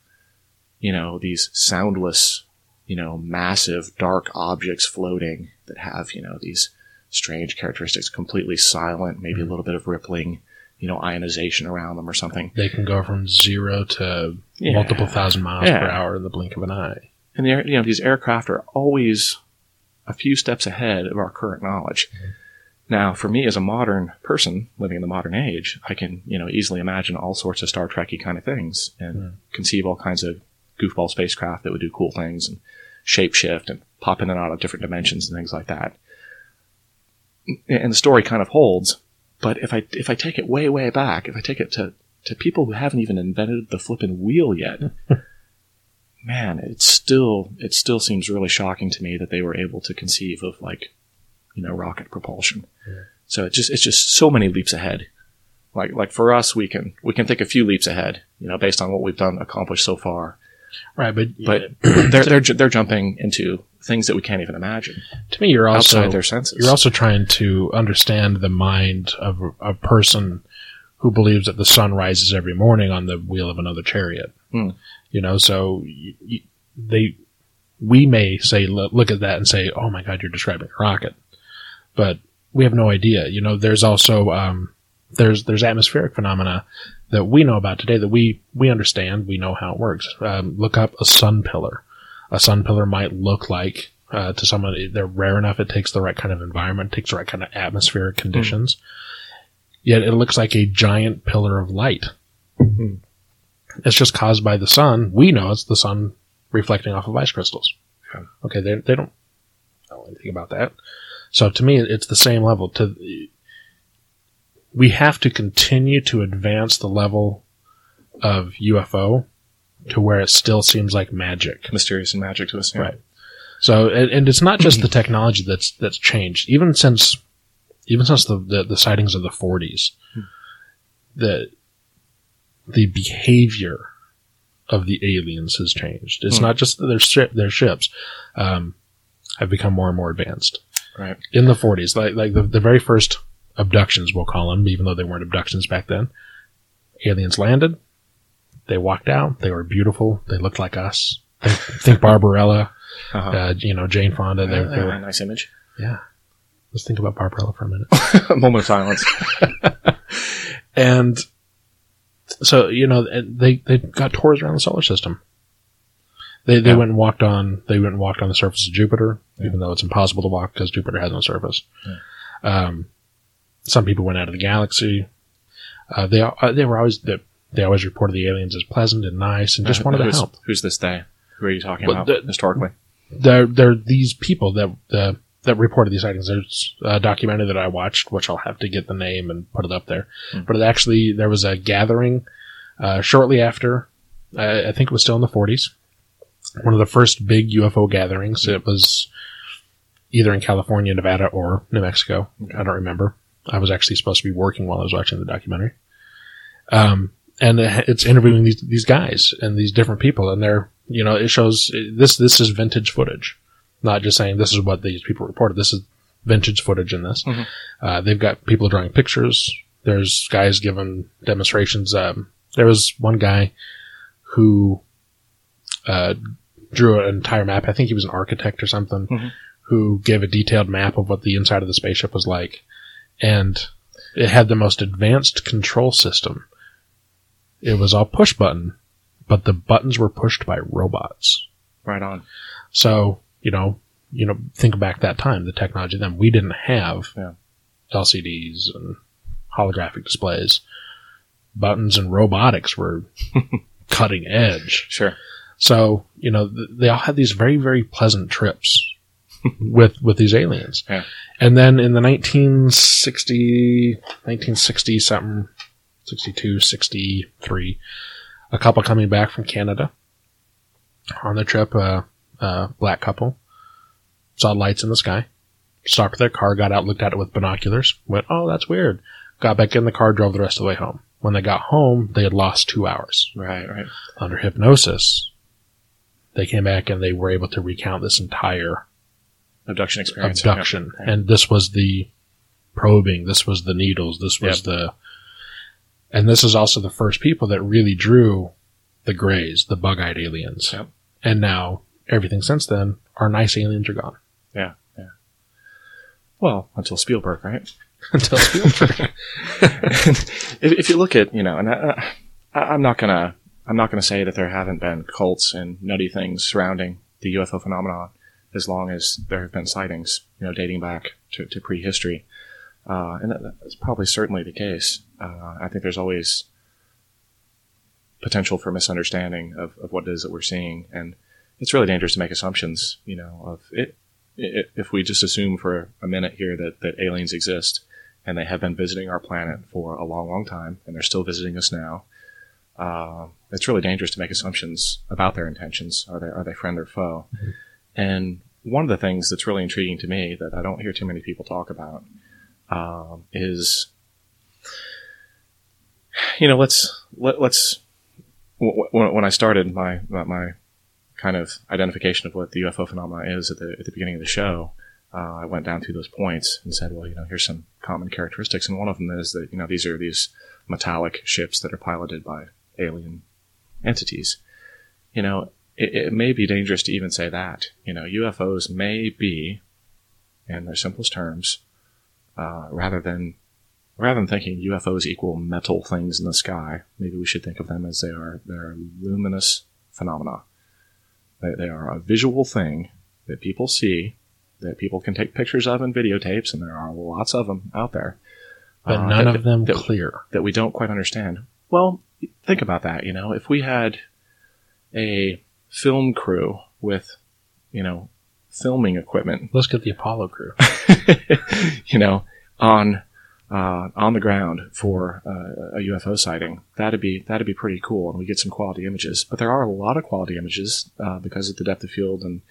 you know these soundless you know massive dark objects floating that have you know these strange characteristics completely silent maybe a little bit of rippling you know ionization around them or something They can go from zero to Yeah. multiple thousand miles Yeah. per hour in the blink of an eye. and the, you know these aircraft are always a few steps ahead of our current knowledge. Now, for me as a modern person living in the modern age, I can you know easily imagine all sorts of Star Trekky kind of things and Hmm. conceive all kinds of goofball spacecraft that would do cool things and shapeshift and pop in and out of different dimensions and things like that. And the story kind of holds, but if I if I take it way way back, if I take it to to people who haven't even invented the flippin' wheel yet, man, it still it still seems really shocking to me that they were able to conceive of like, you know, rocket propulsion. Yeah. So it just it's just so many leaps ahead. Like like for us, we can we can think a few leaps ahead, you know, based on what we've done accomplished so far. Right, but But they're they're they're jumping into things that we can't even imagine to me, you're also outside their senses. you're also trying to understand the mind of a- person who believes that the sun rises every morning on the wheel of another chariot. Hmm. You know, so y y they we may say look look at that and say, "Oh my God, you're describing a rocket," but we have no idea. You know, there's also um, there's there's atmospheric phenomena that we know about today that we we understand. We know how it works. Um, look up a sun pillar. A sun pillar might look like uh, to someone they're rare enough. It takes the right kind of environment, takes the right kind of atmospheric conditions. Yet it looks like a giant pillar of light. Hmm. It's just caused by the sun. We know it's the sun reflecting off of ice crystals. Yeah. Okay, they they don't know anything about that. So to me, it's the same level. To we have to continue to advance the level of UFO to where it still seems like magic. mysterious and magic to us. yeah. Right. So, and, and it's not just the technology that's that's changed. Even since, even since the the, the sightings of the 40s, the the behavior of the aliens has changed. It's Hmm. not just their ship, their ships um, have become more and more advanced. Right. In the 40s, like like the, the very first abductions, we'll call them, even though they weren't abductions back then. Aliens landed. They walked out. They were beautiful. They looked like us. Think, think Barbarella Uh-huh. uh, you know, Jane Fonda. They, Yeah, they were, nice image. yeah. Let's think about Barbarella for a minute. a moment of silence. and so you know they they got tours around the solar system. They they Yeah. went and walked on they went and walked on the surface of Jupiter, Yeah. even though it's impossible to walk because Jupiter has no surface. Yeah. Um, some people went out of the galaxy. Uh, they uh, they were always they, they always reported the aliens as pleasant and nice and just Uh, wanted to who's, help. Who's this they? Who are you talking Well, about the- historically? There there are these people that uh, that reported these sightings. There's a documentary that I watched, which I'll have to get the name and put it up there. Hmm. But it actually, there was a gathering uh, shortly after. I, I think it was still in the 40s. One of the first big UFO gatherings. It was either in California, Nevada, or New Mexico. I don't remember. I was actually supposed to be working while I was watching the documentary. Um, and it's interviewing these these guys and these different people, and they're you know it shows this this is vintage footage, not just saying this is what these people reported. This is vintage footage in this. Mhm. Uh, they've got people drawing pictures. There's guys giving demonstrations. Um, there was one guy who uh, drew an entire map. I think he was an architect or something, Mhm. who gave a detailed map of what the inside of the spaceship was like, and it had the most advanced control system. It was all push button, but the buttons were pushed by robots. Right on. So, you know, you know, think back that time, the technology then we didn't have Yeah. LCDs and holographic displays. Buttons and robotics were cutting edge. Sure. So, you know, th- they all had these very, very pleasant trips with, with these aliens. Yeah. And then in the 1960, 1960 something, 62, 63, a couple coming back from Canada on the trip, uh, uh, black couple, saw lights in the sky, stopped their car, got out, looked at it with binoculars, went, oh, that's weird. Got back in the car, drove the rest of the way home. When they got home, they had lost two hours Right. Right. under hypnosis, they came back and they were able to recount this entire Abduction experience. abduction. Yeah. And this was the probing, this was the needles, this was Yep. the. And this is also the first people that really drew the grays, the bug eyed aliens. Yep. And now, everything since then, our nice aliens are gone. Yeah. Yeah. Well, until Spielberg, right? Until Spielberg. if, if you look at, you know, and I, I, I'm not gonna, I'm not gonna say that there haven't been cults and nutty things surrounding the UFO phenomenon, as long as there have been sightings, you know, dating back to, to prehistory, uh, and that, that's probably certainly the case. Uh, I think there's always potential for misunderstanding of, of what it is that we're seeing, and it's really dangerous to make assumptions, you know, of it. i- If we just assume for a minute here that, that aliens exist, and they have been visiting our planet for a long, long time, and they're still visiting us now. Uh, it's really dangerous to make assumptions about their intentions. Are they are they friend or foe? And one of the things that's really intriguing to me that I don't hear too many people talk about um, is, you know, let's let, let's w- w- when I started my- my kind of identification of what the UFO phenomena is at the at the beginning of the show, uh, I went down through those points and said, well, you know, here's some common characteristics, and one of them is that you know these are these metallic ships that are piloted by alien entities. You know, it, it may be dangerous to even say that. You know, UFOs may be, in their simplest terms, uh, rather than rather than thinking UFOs equal metal things in the sky, maybe we should think of them as they are they are luminous phenomena. They, they are a visual thing that people see that people can take pictures of and videotapes, and there are lots of them out there. but uh, none that- of them that- clear. that we don't quite understand. Well, think about that. You know, if we had a film crew with, you know, filming equipment, Let's get the Apollo crew. you know, on uh, on the ground for uh, a UFO sighting, that'd be that'd be pretty cool, and we get some quality images. But there are a lot of quality images uh, because of the depth of field and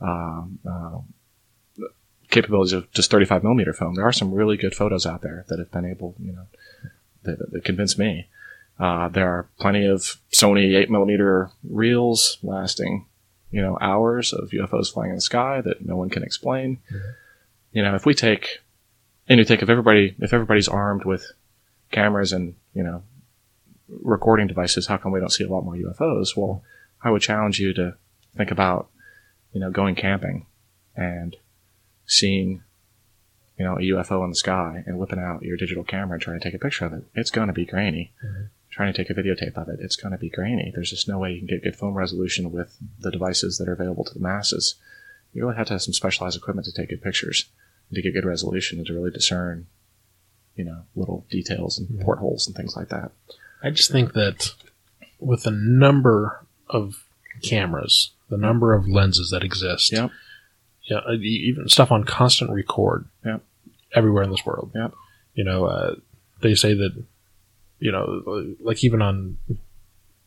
um, uh, capabilities of just 35 millimeter film. There are some really good photos out there that have been able, you know, that, that convince me. Uh, there are plenty of Sony 8 millimeter reels lasting, you know, hours of UFOs flying in the sky that no one can explain. You know, if we take, and you think if everybody, if everybody's armed with cameras and, you know, recording devices, how come we don't see a lot more UFOs? Well, I would challenge you to think about, you know, going camping and seeing you know, a UFO in the sky and whipping out your digital camera and trying to take a picture of it, it's going to be grainy. Mhm. Trying to take a videotape of it, it's going to be grainy. There's just no way you can get good film resolution with the devices that are available to the masses. You really have to have some specialized equipment to take good pictures and to get good resolution and to really discern, you know, little details and Yeah. portholes and things like that. I just think that with the number of cameras, the number of lenses that exist, Yep. yeah, uh, e- even stuff on constant record, Yep. everywhere in this world. Yep. You know, uh, they say that, you know, like even on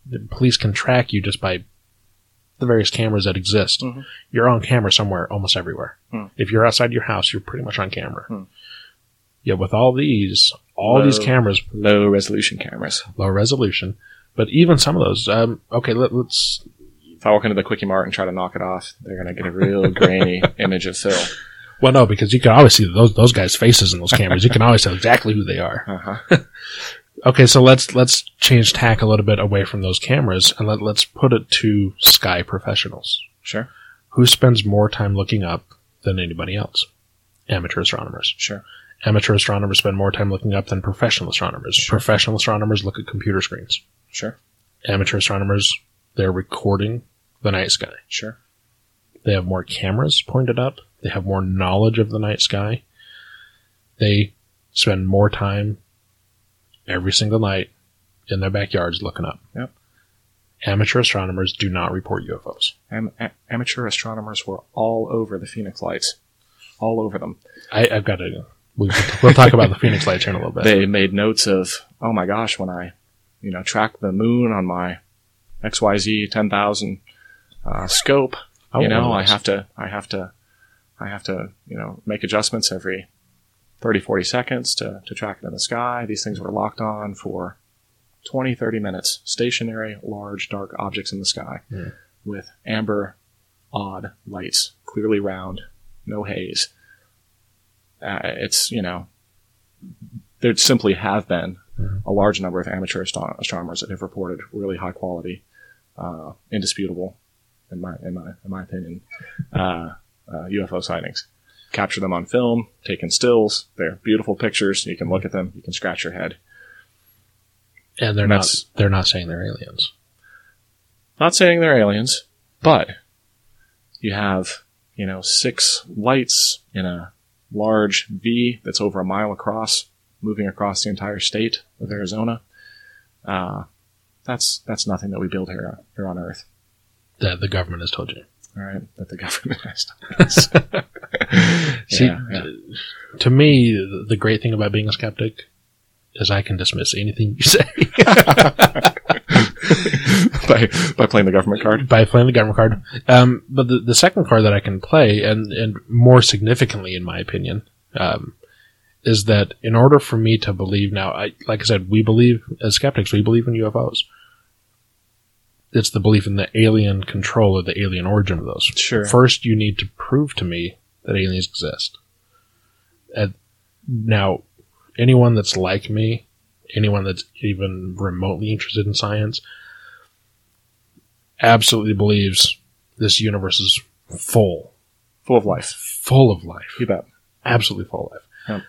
the police can track you just by the various cameras that exist. Mhm. You're on camera somewhere, almost everywhere. Hmm. If you're outside your house, you're pretty much on camera. Hmm. Yeah, with all these, all these cameras Low resolution cameras. low resolution. But even some of those, um, okay, let, us If I walk into the Quickie Mart and try to knock it off, they're going to get a real grainy image of Phil. Well, no, because you can always see those those guys' faces in those cameras. You can always tell exactly who they are. Uh-huh. Okay, so let's let's change tack a little bit away from those cameras and let, let's put it to sky professionals. Sure. Who spends more time looking up than anybody else? Amateur astronomers. Sure. Amateur astronomers spend more time looking up than professional astronomers. Professional astronomers look at computer screens. Sure. Amateur astronomers, they're recording the night sky. Sure. They have more cameras pointed up. They have more knowledge of the night sky. They spend more time every single night in their backyards looking up. Yep. Amateur astronomers do not report UFOs. Am- a- amateur astronomers were all over the Phoenix Lights. All over them. I, I've got to. We, we'll talk about the Phoenix Lights here in a little bit. They made notes of, oh my gosh, when I, you know, track the moon on my XYZ 10,000 uh, scope, I you know, I have to, I have to, I have to, you know, make adjustments every 30, 40 seconds to, to track it in the sky. These things were locked on for 20, 30 minutes. Stationary, large, dark objects in the sky Yeah. with amber, odd lights, clearly round, no haze. Uh, it's, you know, there simply have been Mhm. a large number of amateur astro- astronomers that have reported really high quality, uh, indisputable, in my in my in my opinion, uh, uh, UFO sightings. Capture them on film, taken stills. They're beautiful pictures. You can look at them. You can scratch your head. and they're not they're not saying they're aliens. Not saying they're aliens, but you have you know six lights in a large V that's over a mile across, moving across the entire state of Arizona. Uh, that's that's nothing that we build here here on Earth. That the government has told you. All right, that the government has done this. See, Yeah, yeah. to me, the- the great thing about being a skeptic is I can dismiss anything you say by by playing the government card. by playing the government card. Um, but the, the second card that I can play, and, and more significantly, in my opinion, um, is that in order for me to believe now, I, like I said, we believe as skeptics, we believe in UFOs. It's the belief in the alien control or the alien origin of those. Sure. First, you need to prove to me that aliens exist. And now, anyone that's like me, anyone that's even remotely interested in science, absolutely believes this universe is full, Full of life. full of life, You bet. absolutely full of life.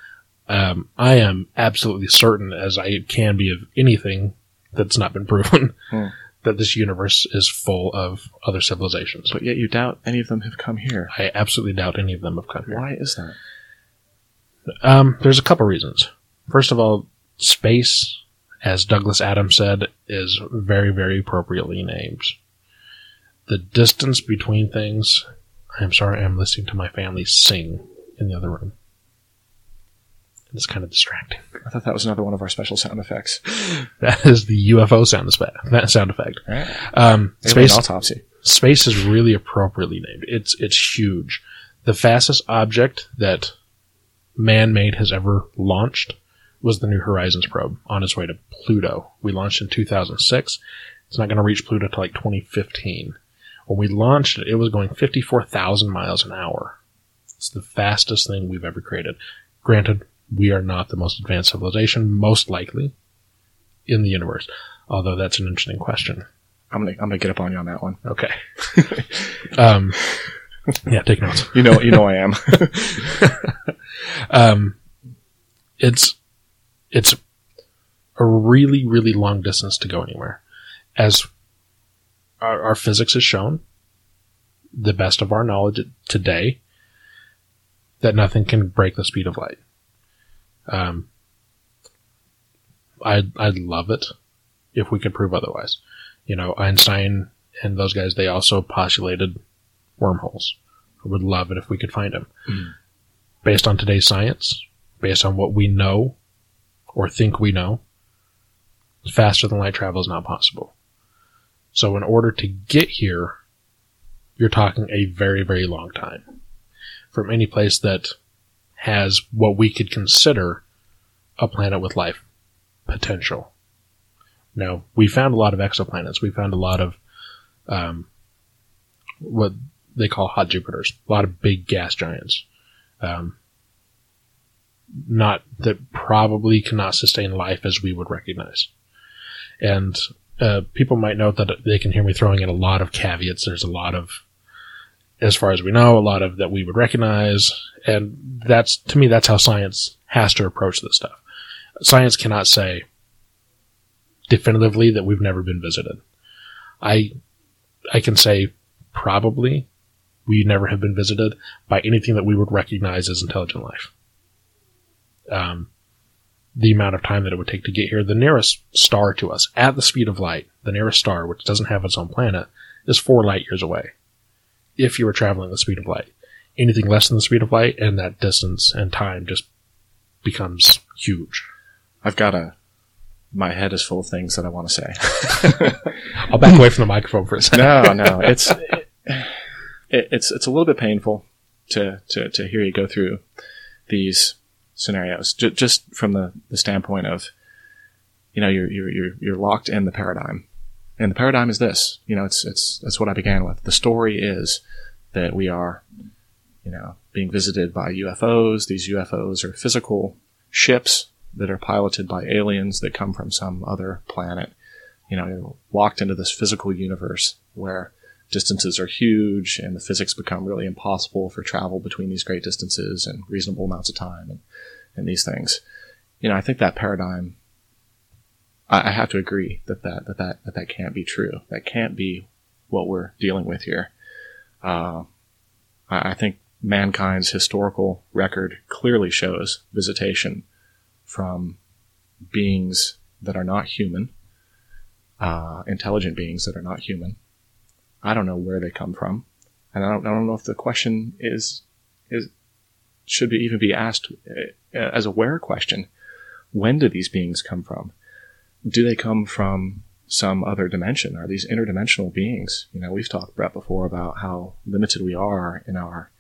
Um, I am absolutely certain, as I can be of anything that's not been proven, Hmm. That this universe is full of other civilizations. But yet you doubt any of them have come here. I absolutely doubt any of them have come here. Why is that? Um, there's a couple reasons. First of all, space, as Douglas Adams said, is very, very appropriately named. The distance between things. I'm sorry, I'm listening to my family sing in the other room. It's kind of distracting. I thought that was another one of our special sound effects. That is the UFO sound effect. That sound effect. Right? Um, space autopsy. space is really appropriately named. It's it's huge. The fastest object that man-made has ever launched was the New Horizons probe on its way to Pluto. We launched in 2006. It's not going to reach Pluto till like 2015. When we launched it, it was going 54,000 miles an hour. It's the fastest thing we've ever created. Granted, we are not the most advanced civilization, most likely, in the universe. Although that's an interesting question. I'm gonna I'm gonna get up on you on that one. Okay. um, Yeah, take notes. You know, you know I am. um, it's it's a really really long distance to go anywhere, as our, our physics has shown. The best of our knowledge today, that nothing can break the speed of light. Um, I'd I'd love it if we could prove otherwise. You know, Einstein and those guys they also postulated wormholes. I would love it if we could find them. Mm. Based on today's science, based on what we know or think we know, faster than light travel is not possible. So in order to get here, you're talking a very, very long time. From any place that has what we could consider a planet with life potential. Now, we found a lot of exoplanets. We found a lot of um, what they call hot Jupiters, a lot of big gas giants. Um, not that probably cannot sustain life as we would recognize. And uh, people might note that they can hear me throwing in a lot of caveats. There's a lot of, as far as we know, a lot of that we would recognize, and that's to me that's how science has to approach this stuff. Science cannot say definitively that we've never been visited. I I can say probably we never have been visited by anything that we would recognize as intelligent life. Um, the amount of time that it would take to get here, the nearest star to us at the speed of light, the nearest star, which doesn't have its own planet, is four light years away. If you were traveling the speed of light, anything less than the speed of light, and that distance and time just becomes huge. I've got a. My head is full of things that I want to say. I'll back away from the microphone for a second. no, no, it's it, it's it's a little bit painful to to to hear you go through these scenarios, J- just from the, the standpoint of, you know, you're you're you're you're locked in the paradigm, and the paradigm is this. You know, it's it's that's what I began with. The story is that we are, you know, being visited by UFOs. These UFOs are physical ships that are piloted by aliens that come from some other planet. You know, locked into this physical universe where distances are huge and the physics become really impossible for travel between these great distances and reasonable amounts of time and, and these things. You know, I think that paradigm, I, have to agree that that, that, that, that that can't be true. That can't be what we're dealing with here. Uh, I, I think mankind's historical record clearly shows visitation from beings that are not human, uh, intelligent beings that are not human. I don't know where they come from, and I don't, I don't know if the question is is should be even be asked uh, as a where question. When do these beings come from? Do they come from some other dimension? Are these interdimensional beings? You know, we've talked Brett before about how limited we are in our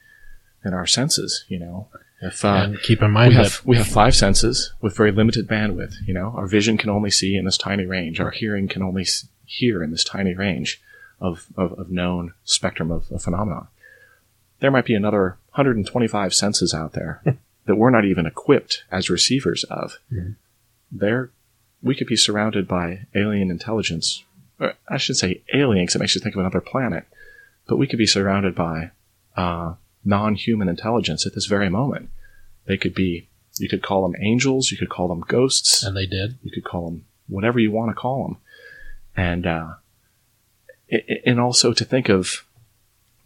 in our senses. You know, if uh, and keep in mind we that have we have five senses with very limited bandwidth. You know, our vision can only see in this tiny range. Our hearing can only hear in this tiny range of of, of known spectrum of, of phenomena. There might be another 125 senses out there that we're not even equipped as receivers of. Mhm. There, we could be surrounded by alien intelligence. Or I should say alien, because it makes you think of another planet. But we could be surrounded by uh, non-human intelligence at this very moment. They could be, you could call them angels, you could call them ghosts, and they did. you could call them whatever you want to call them. And, uh, and also to think of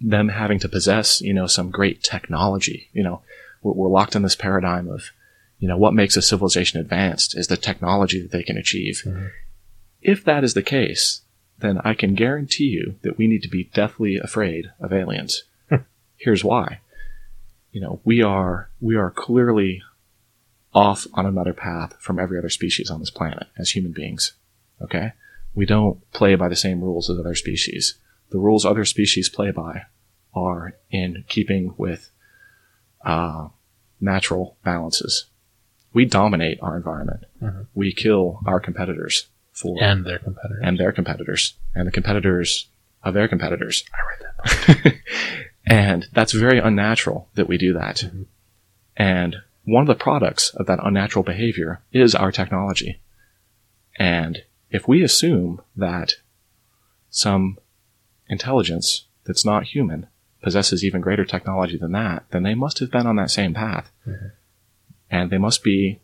them having to possess, you know, some great technology. You know, we're, we're locked in this paradigm of, you know, what makes a civilization advanced is the technology that they can achieve. Mhm. If that is the case, then I can guarantee you that we need to be deathly afraid of aliens. Here's why. You know, we are we are clearly off on another path from every other species on this planet as human beings. Okay? We don't play by the same rules as other species. The rules other species play by are in keeping with uh, natural balances. We dominate our environment. Mhm. We kill our competitors for And their competitors. and their competitors and the competitors of their competitors. I read that. and that's very unnatural that we do that. Mhm. And one of the products of that unnatural behavior is our technology. And if we assume that some intelligence that's not human possesses even greater technology than that, then they must have been on that same path. And they must be,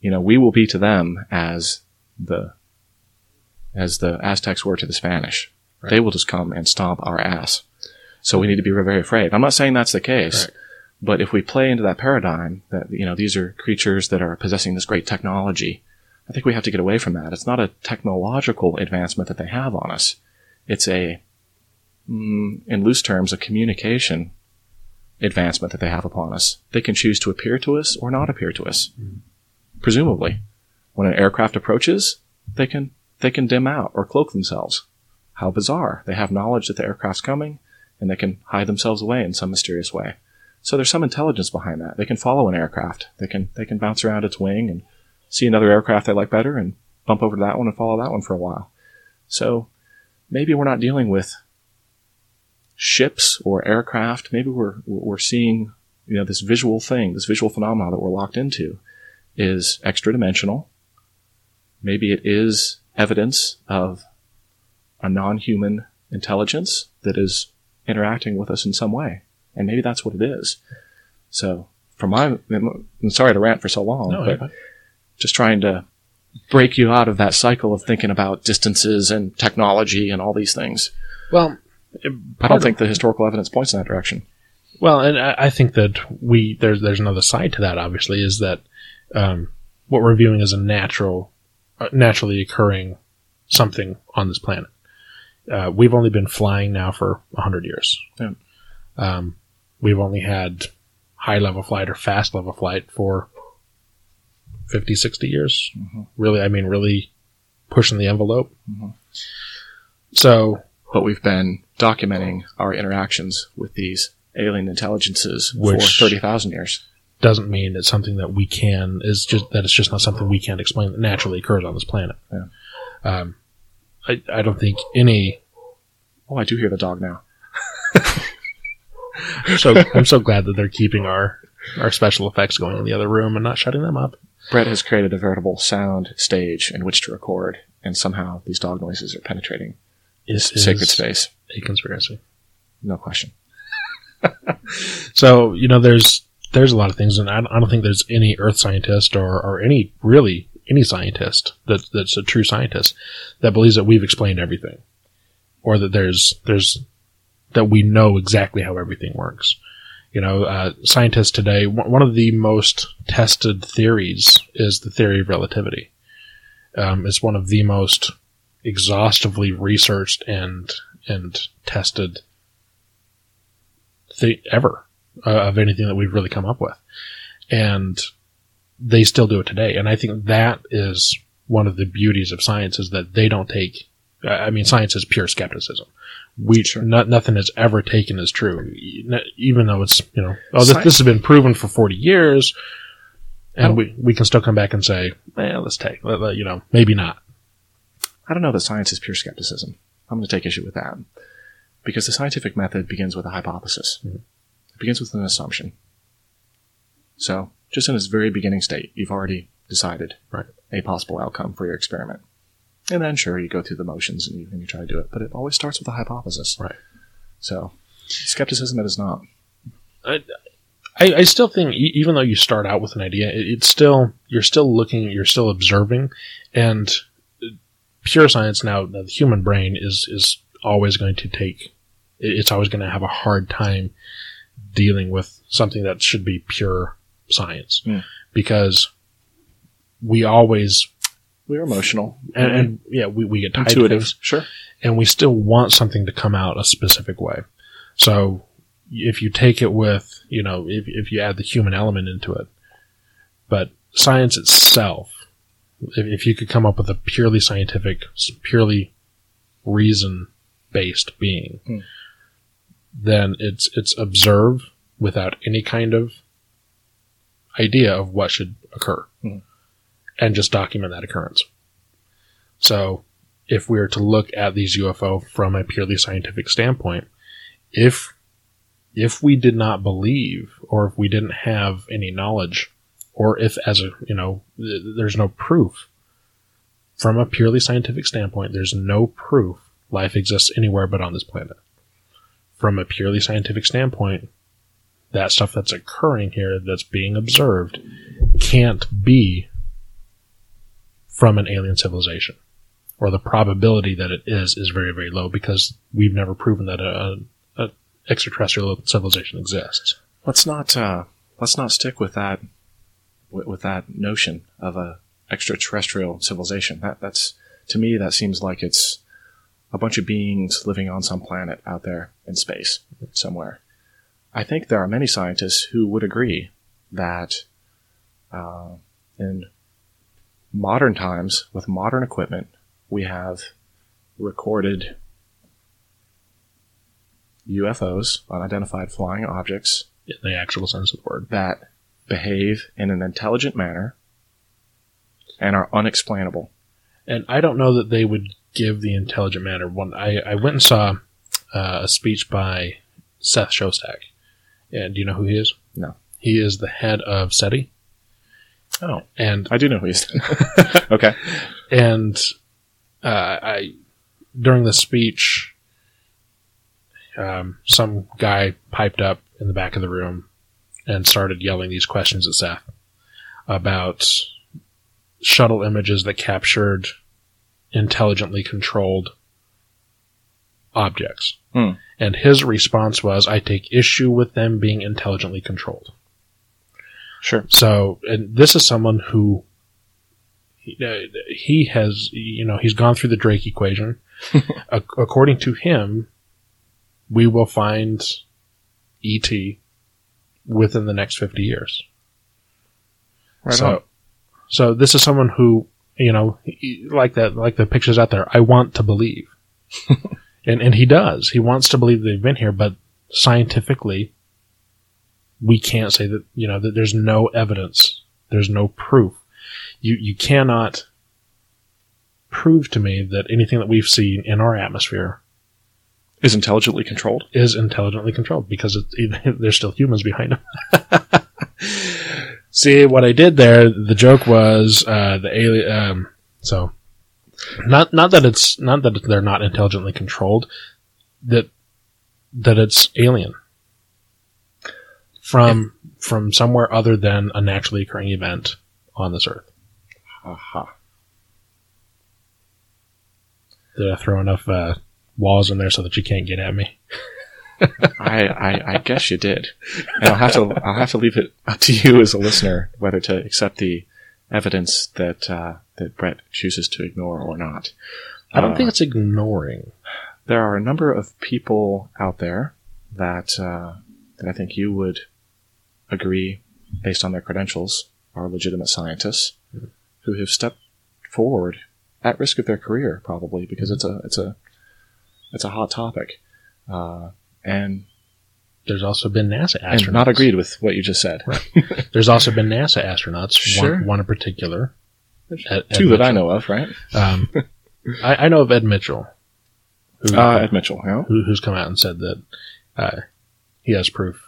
you know, we will be to them as the, as the Aztecs were to the Spanish. Right. They will just come and stomp our ass. So we need to be very afraid. I'm not saying that's the case. Right. But if we play into that paradigm that, you know, these are creatures that are possessing this great technology, I think we have to get away from that. It's not a technological advancement that they have on us. It's a, mm, in loose terms, a communication advancement that they have upon us. They can choose to appear to us or not appear to us. Presumably. When an aircraft approaches, they can, they can dim out or cloak themselves. How bizarre. They have knowledge that the aircraft's coming and they can hide themselves away in some mysterious way. So there's some intelligence behind that. They can follow an aircraft. They can they can bounce around its wing and see another aircraft they like better and bump over to that one and follow that one for a while. So maybe we're not dealing with ships or aircraft. Maybe we're we're seeing you know this visual thing, this visual phenomenon that we're locked into is extra dimensional. Maybe it is evidence of a non-human intelligence that is interacting with us in some way. And maybe that's what it is. So, from my, I'm sorry to rant for so long, No, but just trying to break you out of that cycle of thinking about distances and technology and all these things. well, I don't think the historical evidence points in that direction. Well, and I I think that we there's there's another side to that. Obviously, is that um, what we're viewing as a natural, uh, naturally occurring something on this planet. Uh, we've only been flying now for hundred years. Yeah. Um, we've only had high level flight or fast level flight for 50, 60 years. Really, I mean, really pushing the envelope. Mhm. So But we've been documenting our interactions with these alien intelligences Which- for 30,000 years. doesn't mean it's something that we can is just that it's just not something we can't explain that naturally occurs on this planet. Yeah. Um, I, I don't think any. Oh, I do hear the dog now. So I'm so glad that they're keeping our our special effects going in the other room and not shutting them up. Brett has created a veritable sound stage in which to record, and somehow these dog noises are penetrating This sacred space. a conspiracy. No question. So you know, there's there's a lot of things, and I, don't- think there's any Earth scientist or or any really any scientist that that's a true scientist that believes that we've explained everything, or that there's there's that we know exactly how everything works. You know, uh, scientists today, one one of the most tested theories is the theory of relativity. Um, it's one of the most exhaustively researched and and tested thi- ever uh, of anything that we've really come up with, and they still do it today. And I think that is one of the beauties of science is that they don't take. I mean, science is pure skepticism. We Sure. not, nothing is ever taken as true, even though it's you know oh this, this has been proven for forty years, and we we can still come back and say, well, let's take you know maybe not. I don't know that science is pure skepticism. I'm going to take issue with that. Because the scientific method begins with a hypothesis. Mhm. It begins with an assumption. So, just in its very beginning state, you've already decided Right. a possible outcome for your experiment. And then, sure, you go through the motions and you, and you try to do it, but it always starts with a hypothesis. Right. So, skepticism it is not. I, I still think e- even though you start out with an idea, it, it's still you're still looking, you're still observing, and pure science now, the human brain is is always going to take, it's always going to have a hard time dealing with something that should be pure science Hmm. because we always We're emotional. and, and yeah we, we get tied to intuitive. things Sure. and we still want something to come out a specific way. So if you take it with, you know, if, if you add the human element into it, but science itself, if, if you could come up with a purely scientific, purely reason based being, Hmm. then it's, it's observe without any kind of idea of what should occur Hmm. and just document that occurrence. So if we were to look at these UFO from a purely scientific standpoint, if if we did not believe or if we didn't have any knowledge or if as a you know th- there's no proof from a purely scientific standpoint there's no proof life exists anywhere but on this planet from a purely scientific standpoint, that stuff that's occurring here, that's being observed, can't be from an alien civilization. Or the probability that it is is very, very low because we've never proven that a, a extraterrestrial civilization exists. Let's not uh, let's not stick with that with, with that notion of a extraterrestrial civilization. That that's to me that seems like it's a bunch of beings living on some planet out there in space somewhere. I think there are many scientists who would agree that uh, in modern times, with modern equipment, we have recorded UFOs, unidentified flying objects, In the actual sense of the word. that behave in an intelligent manner and are unexplainable. And I don't know that they would give the intelligent manner one. I, I went and saw uh, a speech by Seth Shostak. And do you know who he is? No. He is the head of SETI. Oh, And I do know who he is. okay. and uh, I during the speech, um, some guy piped up in the back of the room and started yelling these questions at Seth about shuttle images that captured intelligently controlled objects. Hmm. And his response was, "I take issue with them being intelligently controlled." Sure. So, and this is someone who he, uh, has, you know, he's gone through the Drake equation. Ac- according to him, we will find ET within the next 50 years. Right so, on. so this is someone who, you know, like that, like the pictures out there, I want to believe. and, and he does. He wants to believe they've been here, but scientifically, we can't say that, you know, that there's no evidence. There's no proof. You, you cannot prove to me that anything that we've seen in our atmosphere Is intelligently controlled. is intelligently controlled because it's, there's still humans behind them. See what I did there? The joke was uh, the alien. Um, so not not that it's not that they're not intelligently controlled, that that it's alien from from somewhere other than a naturally occurring event on this earth. Aha. Did I throw enough uh, walls in there so that you can't get at me? I, I, I guess you did. And I'll have to I'll have to leave it up to you as a listener whether to accept the evidence that uh, that Brett chooses to ignore or not. I don't Uh, think it's ignoring. there are a number of people out there that uh, that I think you would agree, based on their credentials, are legitimate scientists who have stepped forward at risk of their career, probably because it's a it's a it's a hot topic, uh, and There's also been NASA astronauts. and not agreed with what you just said. There's also been NASA astronauts, Sure. one, one in particular. Ed- Ed Two that I know of, right? Um, I, I know of Ed Mitchell, who, Uh, Ed Mitchell. Yeah. who, who's come out and said that uh, he has proof.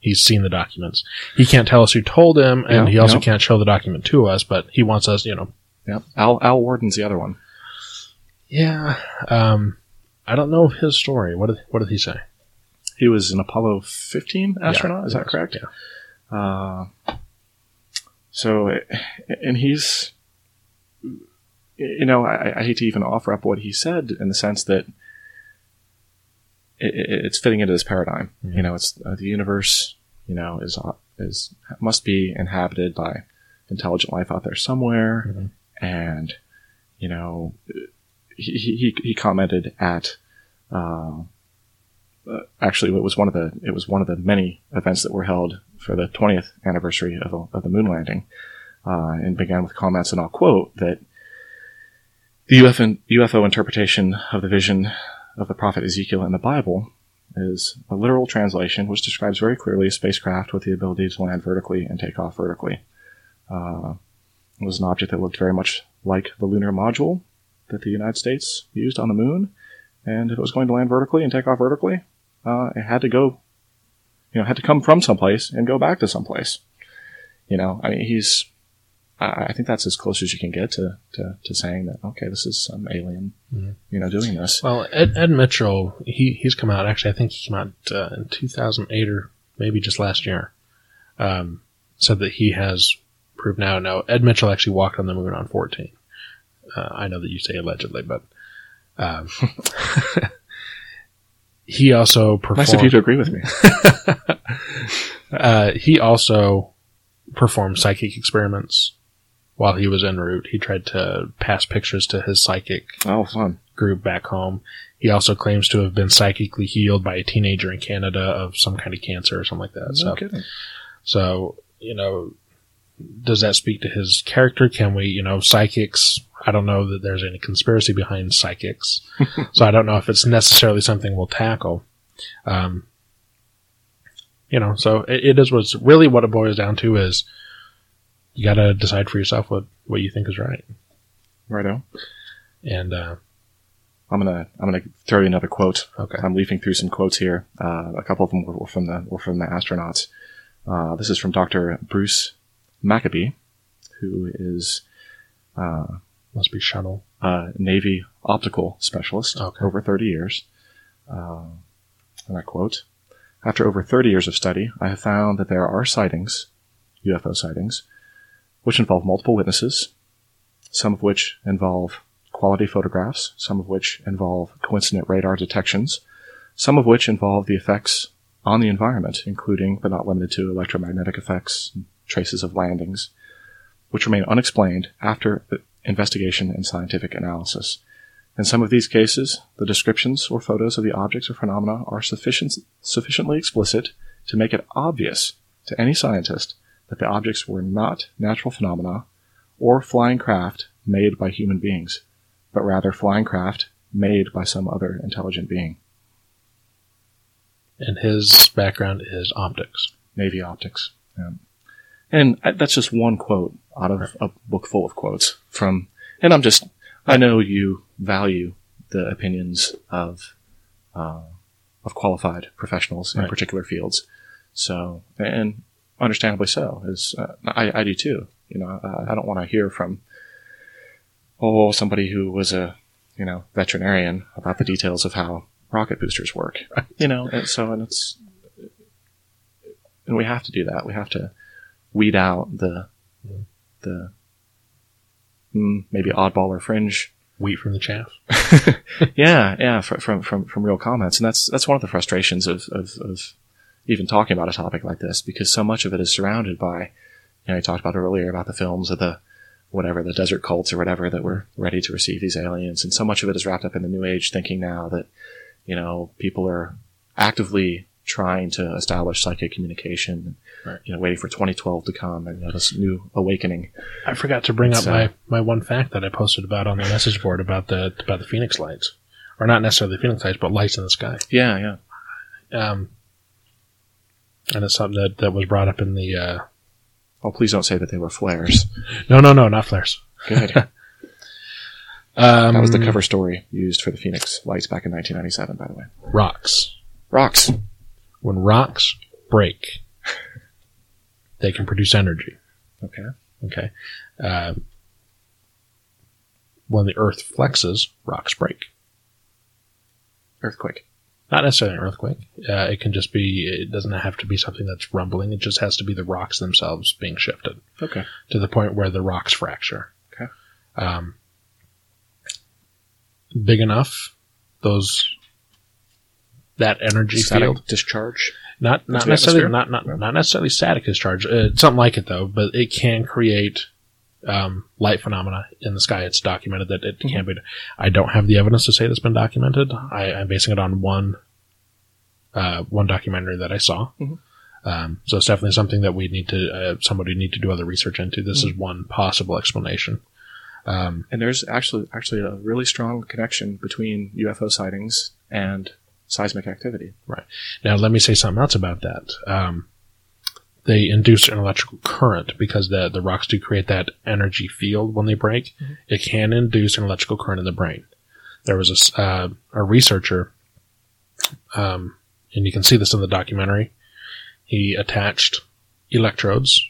He's seen the documents. He can't tell us who told him, and Yeah, he also yeah. can't show the document to us. But he wants us, you know. Yeah. Al Al Worden's the other one. Yeah. Um, I don't know his story. What did What did he say? He was an Apollo 15 astronaut. Yeah, is that correct? Yeah. Uh, so, and he's, you know, I, I hate to even offer up what he said in the sense that it, it- it's fitting into this paradigm. Mhm. You know, it's uh, the universe. You know, is is must be inhabited by intelligent life out there somewhere, Mhm. and you know, he he, commented at. Uh, actually, it was one of the it was one of the many events that were held for the 20th anniversary of, the- of the moon landing, uh, and began with comments, and I'll quote that the UFO, UFO interpretation of the vision of the prophet Ezekiel in the Bible is a literal translation which describes very clearly a spacecraft with the ability to land vertically and take off vertically. Uh, it was an object that looked very much like the lunar module that the United States used on the moon, and if it was going to land vertically and take off vertically, uh, it had to go, you know, had to come from someplace and go back to someplace. You know, I mean, he's I, I think that's as close as you can get to, to, to saying that okay, this is some alien, Mhm. you know, doing this. Well, Ed, Ed Mitchell, he he's come out. Actually, I think he came out uh, in 2008 or maybe just last year. Um, said that he has proved now. Now, Ed Mitchell actually walked on the moon on 14. Uh, I know that you say allegedly, but um, he also performed. Nice of you to agree with me. uh, he also performed psychic experiments while he was en route. He tried to pass pictures to his psychic oh, fun. group back home. He also claims to have been psychically healed by a teenager in Canada of some kind of cancer or something like that. No so, kidding. so you know, does that speak to his character? Can we, you know, psychics? I don't know that there's any conspiracy behind psychics, so I don't know if it's necessarily something we'll tackle. Um, you know, so it, it is what's really what it boils down to is you got to decide for yourself what what you think is right, Righto. and uh, I'm gonna I'm gonna throw you another quote. okay, I'm leafing through some quotes here. Uh, a couple of them were, were from the were from the astronauts. Uh, this is from Dr. Bruce Maccabee, who is uh, must be shuttle. a Navy optical specialist Okay. over 30 years. Uh, and I quote, After over 30 years of study, I have found that there are sightings, UFO sightings, which involve multiple witnesses, some of which involve quality photographs, some of which involve coincident radar detections, some of which involve the effects on the environment, including but not limited to electromagnetic effects, traces of landings, which remain unexplained after investigation and scientific analysis. In some of these cases, the descriptions or photos of the objects or phenomena are sufficient, sufficiently explicit to make it obvious to any scientist that the objects were not natural phenomena or flying craft made by human beings, but rather flying craft made by some other intelligent being. and his background is optics. Navy optics. And I- that's just one quote out of a book full of quotes from, and I'm just, I know you value the opinions of, uh, of qualified professionals in Right. particular fields. So, and understandably so, is, uh, I, I do too. You know, I, I don't want to hear from, oh, somebody who was a, you know, veterinarian about the details of how rocket boosters work. You know, and so, and it's, and we have to do that. We have to weed out the the mm, maybe oddball or fringe. Wheat from the chaff. yeah, yeah, fr- from from from real comments, and that's that's one of the frustrations of of, of even talking about a topic like this because so much of it is surrounded by, you know, I talked about earlier about the films of the whatever the desert cults or whatever that were ready to receive these aliens, and so much of it is wrapped up in the new age thinking now that you know people are actively trying to establish psychic communication, Right. you know, waiting for 2012 to come and you know, this new awakening. I forgot to bring It's, up my, uh, my one fact that I posted about on the message board about the about the Phoenix lights, or not necessarily the Phoenix lights, but lights in the sky. Yeah, yeah. Um, and it's something that, that was brought up in the uh, Oh, please don't say that they were flares. no no no not flares. Good. Um, that was the cover story used for the Phoenix lights back in 1997, by the way. rocks. Rocks. When rocks break, they can produce energy. Okay. Okay. Um, when the Earth flexes, rocks break. Earthquake. Not necessarily an earthquake. Uh, it can just be. It doesn't have to be something that's rumbling. It just has to be the rocks themselves being shifted Okay. to the point where the rocks fracture. Okay. Um, big enough, those that energy Static field. discharge. Not not necessarily not not not necessarily static discharge. Uh, something like it though, but it can create um, light phenomena in the sky. It's documented that it can be. I don't have the evidence to say that's been documented. I, I'm basing it on one uh, one documentary that I saw. Mhm. Um, so it's definitely something that we need to uh, somebody need to do other research into. This is one possible explanation. Um, And there's actually actually a really strong connection between UFO sightings and seismic activity. Right. Now, let me say something else about that. Um, they induce an electrical current because the, the rocks do create that energy field when they break. It can induce an electrical current in the brain. There was a, uh, a researcher, um, and you can see this in the documentary. He attached electrodes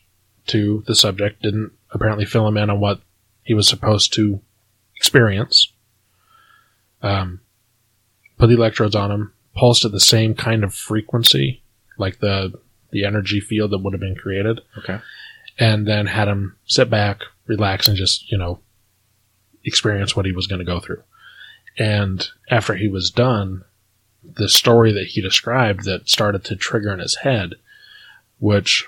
to the subject, didn't apparently fill him in on what he was supposed to experience. Um, put the electrodes on him, pulsed at the same kind of frequency, like the the energy field that would have been created, Okay. and then had him sit back, relax, and just you know experience what he was going to go through. And after he was done, the story that he described that started to trigger in his head, which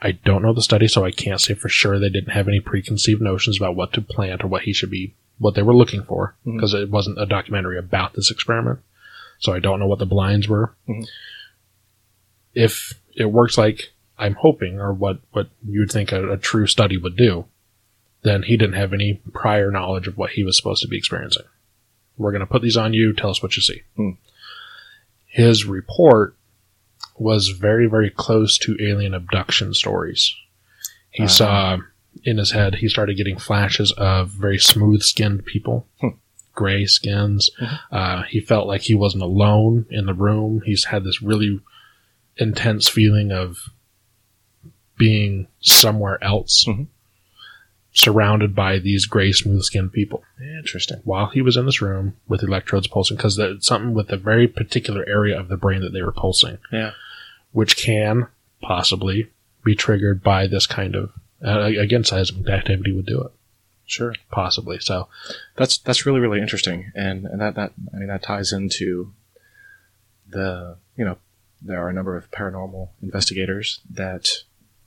I don't know the study, so I can't say for sure they didn't have any preconceived notions about what to plant or what he should be, what they were looking for, mm-hmm. because it wasn't a documentary about this experiment. So I don't know what the blinds were. Mhm. If it works like I'm hoping, or what, what you'd think a, a true study would do, then he didn't have any prior knowledge of what he was supposed to be experiencing. We're going to put these on you. Tell us what you see. Hmm. His report was very, very close to alien abduction stories. He Ah. saw in his head, he started getting flashes of very smooth skinned people, Hmm. Gray skins. Mhm. Uh, he felt like he wasn't alone in the room. He's had this really intense feeling of being somewhere else, Mhm. surrounded by these gray, smooth skinned people Interesting. while he was in this room with electrodes pulsing because it's something with a very particular area of the brain that they were pulsing, Yeah. which can possibly be triggered by this kind of uh, again seismic activity would do it Sure. possibly. So That's that's really really interesting, and and that that I mean that ties into the you know there are a number of paranormal investigators that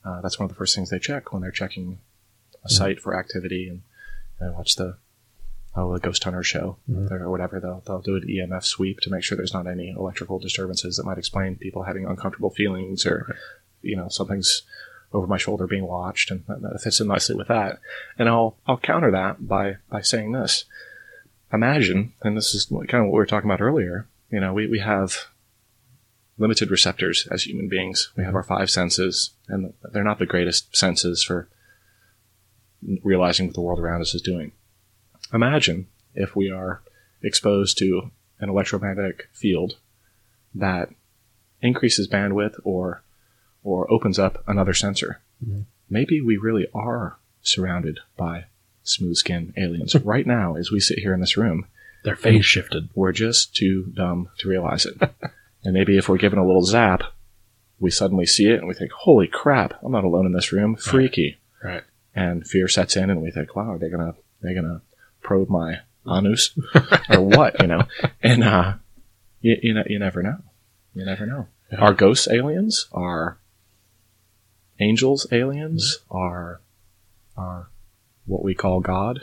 uh, that's one of the first things they check when they're checking a site for activity and, and watch the oh the ghost hunter show Mhm. or whatever they'll they'll do an EMF sweep to make sure there's not any electrical disturbances that might explain people having uncomfortable feelings or you know something's over my shoulder being watched and that, fits in nicely with that. And I'll I'll counter that by by saying this. Imagine and this is kind of what we were talking about earlier you know we, we have limited receptors as human beings. We have our five senses and they're not the greatest senses for realizing what the world around us is doing. Imagine if we are exposed to an electromagnetic field that increases bandwidth or or opens up another sensor. Mhm. Maybe we really are surrounded by smooth skinned aliens right now as we sit here in this room. their phase shifted. We're just too dumb to realize it. and maybe if we're given a little zap, we suddenly see it and we think, holy crap, I'm not alone in this room. Freaky. Right. And fear sets in and we think, wow, are they gonna they're gonna probe my anus or what, you know? And uh you, you, ne- you never know. You never know. Yeah. Are ghosts aliens? Are angels aliens? Are are what we call God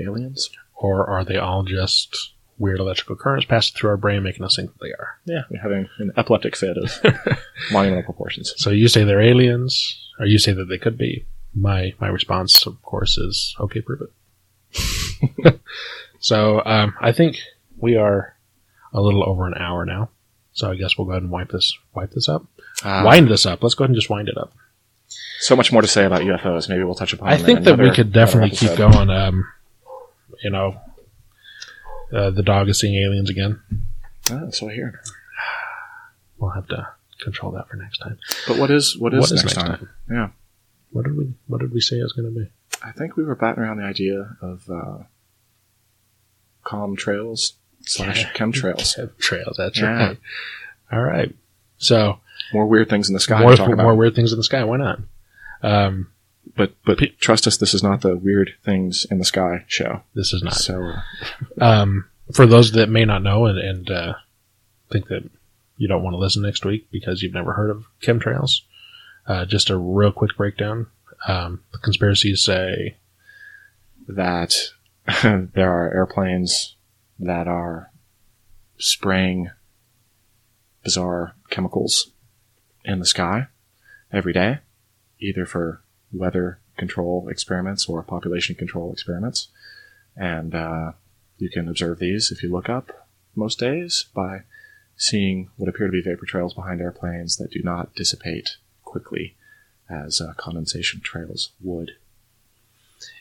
aliens? Or are they all just weird electrical currents passing through our brain making us think that they are? Yeah, we're having an epileptic fit of monumental proportions. So you say they're aliens, or you say that they could be. My my response, of course, is okay, prove it. so um, I think we are a little over an hour now. So I guess we'll go ahead and wipe this wipe this up. Uh, wind this up. Let's go ahead and just wind it up. So much more to say about UFOs. Maybe we'll touch upon. I think in that we could definitely keep going. Um, you know, uh, the dog is seeing aliens again. Ah, so I hear. We'll have to control that for next time. But what is what is, What is next, next time? time? Yeah, What did we What did we say it was going to be? I think we were batting around the idea of uh, contrails slash chemtrails. Trails. That's Yeah. right. All right. So More weird things in the sky. more, talk about. weird things in the sky. Why not? Um, but but trust us, this is not the weird things in the sky show. this is not. So Um, for those that may not know and, and uh, think that you don't want to listen next week because you've never heard of chemtrails, uh, just a real quick breakdown. Um, the conspiracies say that there are airplanes that are spraying bizarre chemicals in the sky every day, either for weather control experiments or population control experiments. And uh, you can observe these if you look up most days by seeing what appear to be vapor trails behind airplanes that do not dissipate quickly as uh, condensation trails would.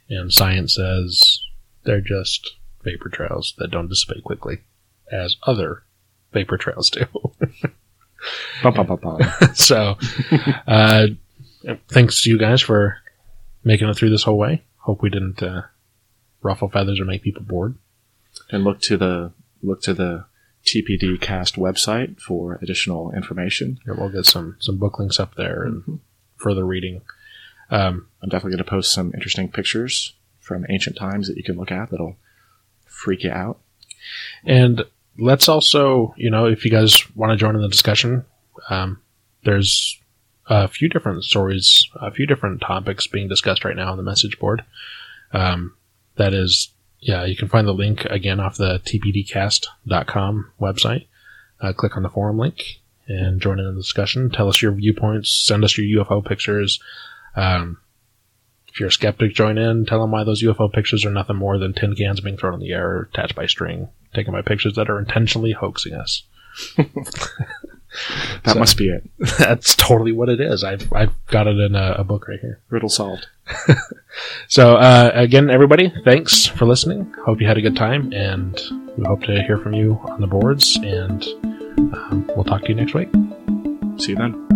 and science says they're just vapor trails that don't dissipate quickly, as other vapor trails do. Bum, bum, bum, bum. so, uh, thanks to you guys for making it through this whole way. Hope we didn't uh, ruffle feathers or make people bored. And look to the look to the TPD Cast website for additional information. Yeah, we'll get some some book links up there and Mhm. further reading. Um, I'm definitely going to post some interesting pictures from ancient times that you can look at that'll freak you out. And let's also, you know, if you guys want to join in the discussion, um, there's a few different stories, a few different topics being discussed right now on the message board. Um, that is, yeah, you can find the link again off the tpdcast.com website. Uh, click on the forum link and join in the discussion. Tell us your viewpoints. Send us your UFO pictures. Um, if you're a skeptic, join in. Tell them why those UFO pictures are nothing more than tin cans being thrown in the air, attached by string, taken my pictures that are intentionally hoaxing us. That So- must be it. That's totally what it is. I've I've got it in a, a book right here. Riddle solved. So uh, again, everybody, thanks for listening. Hope you had a good time, and we hope to hear from you on the boards. And um, we'll talk to you next week. See you then.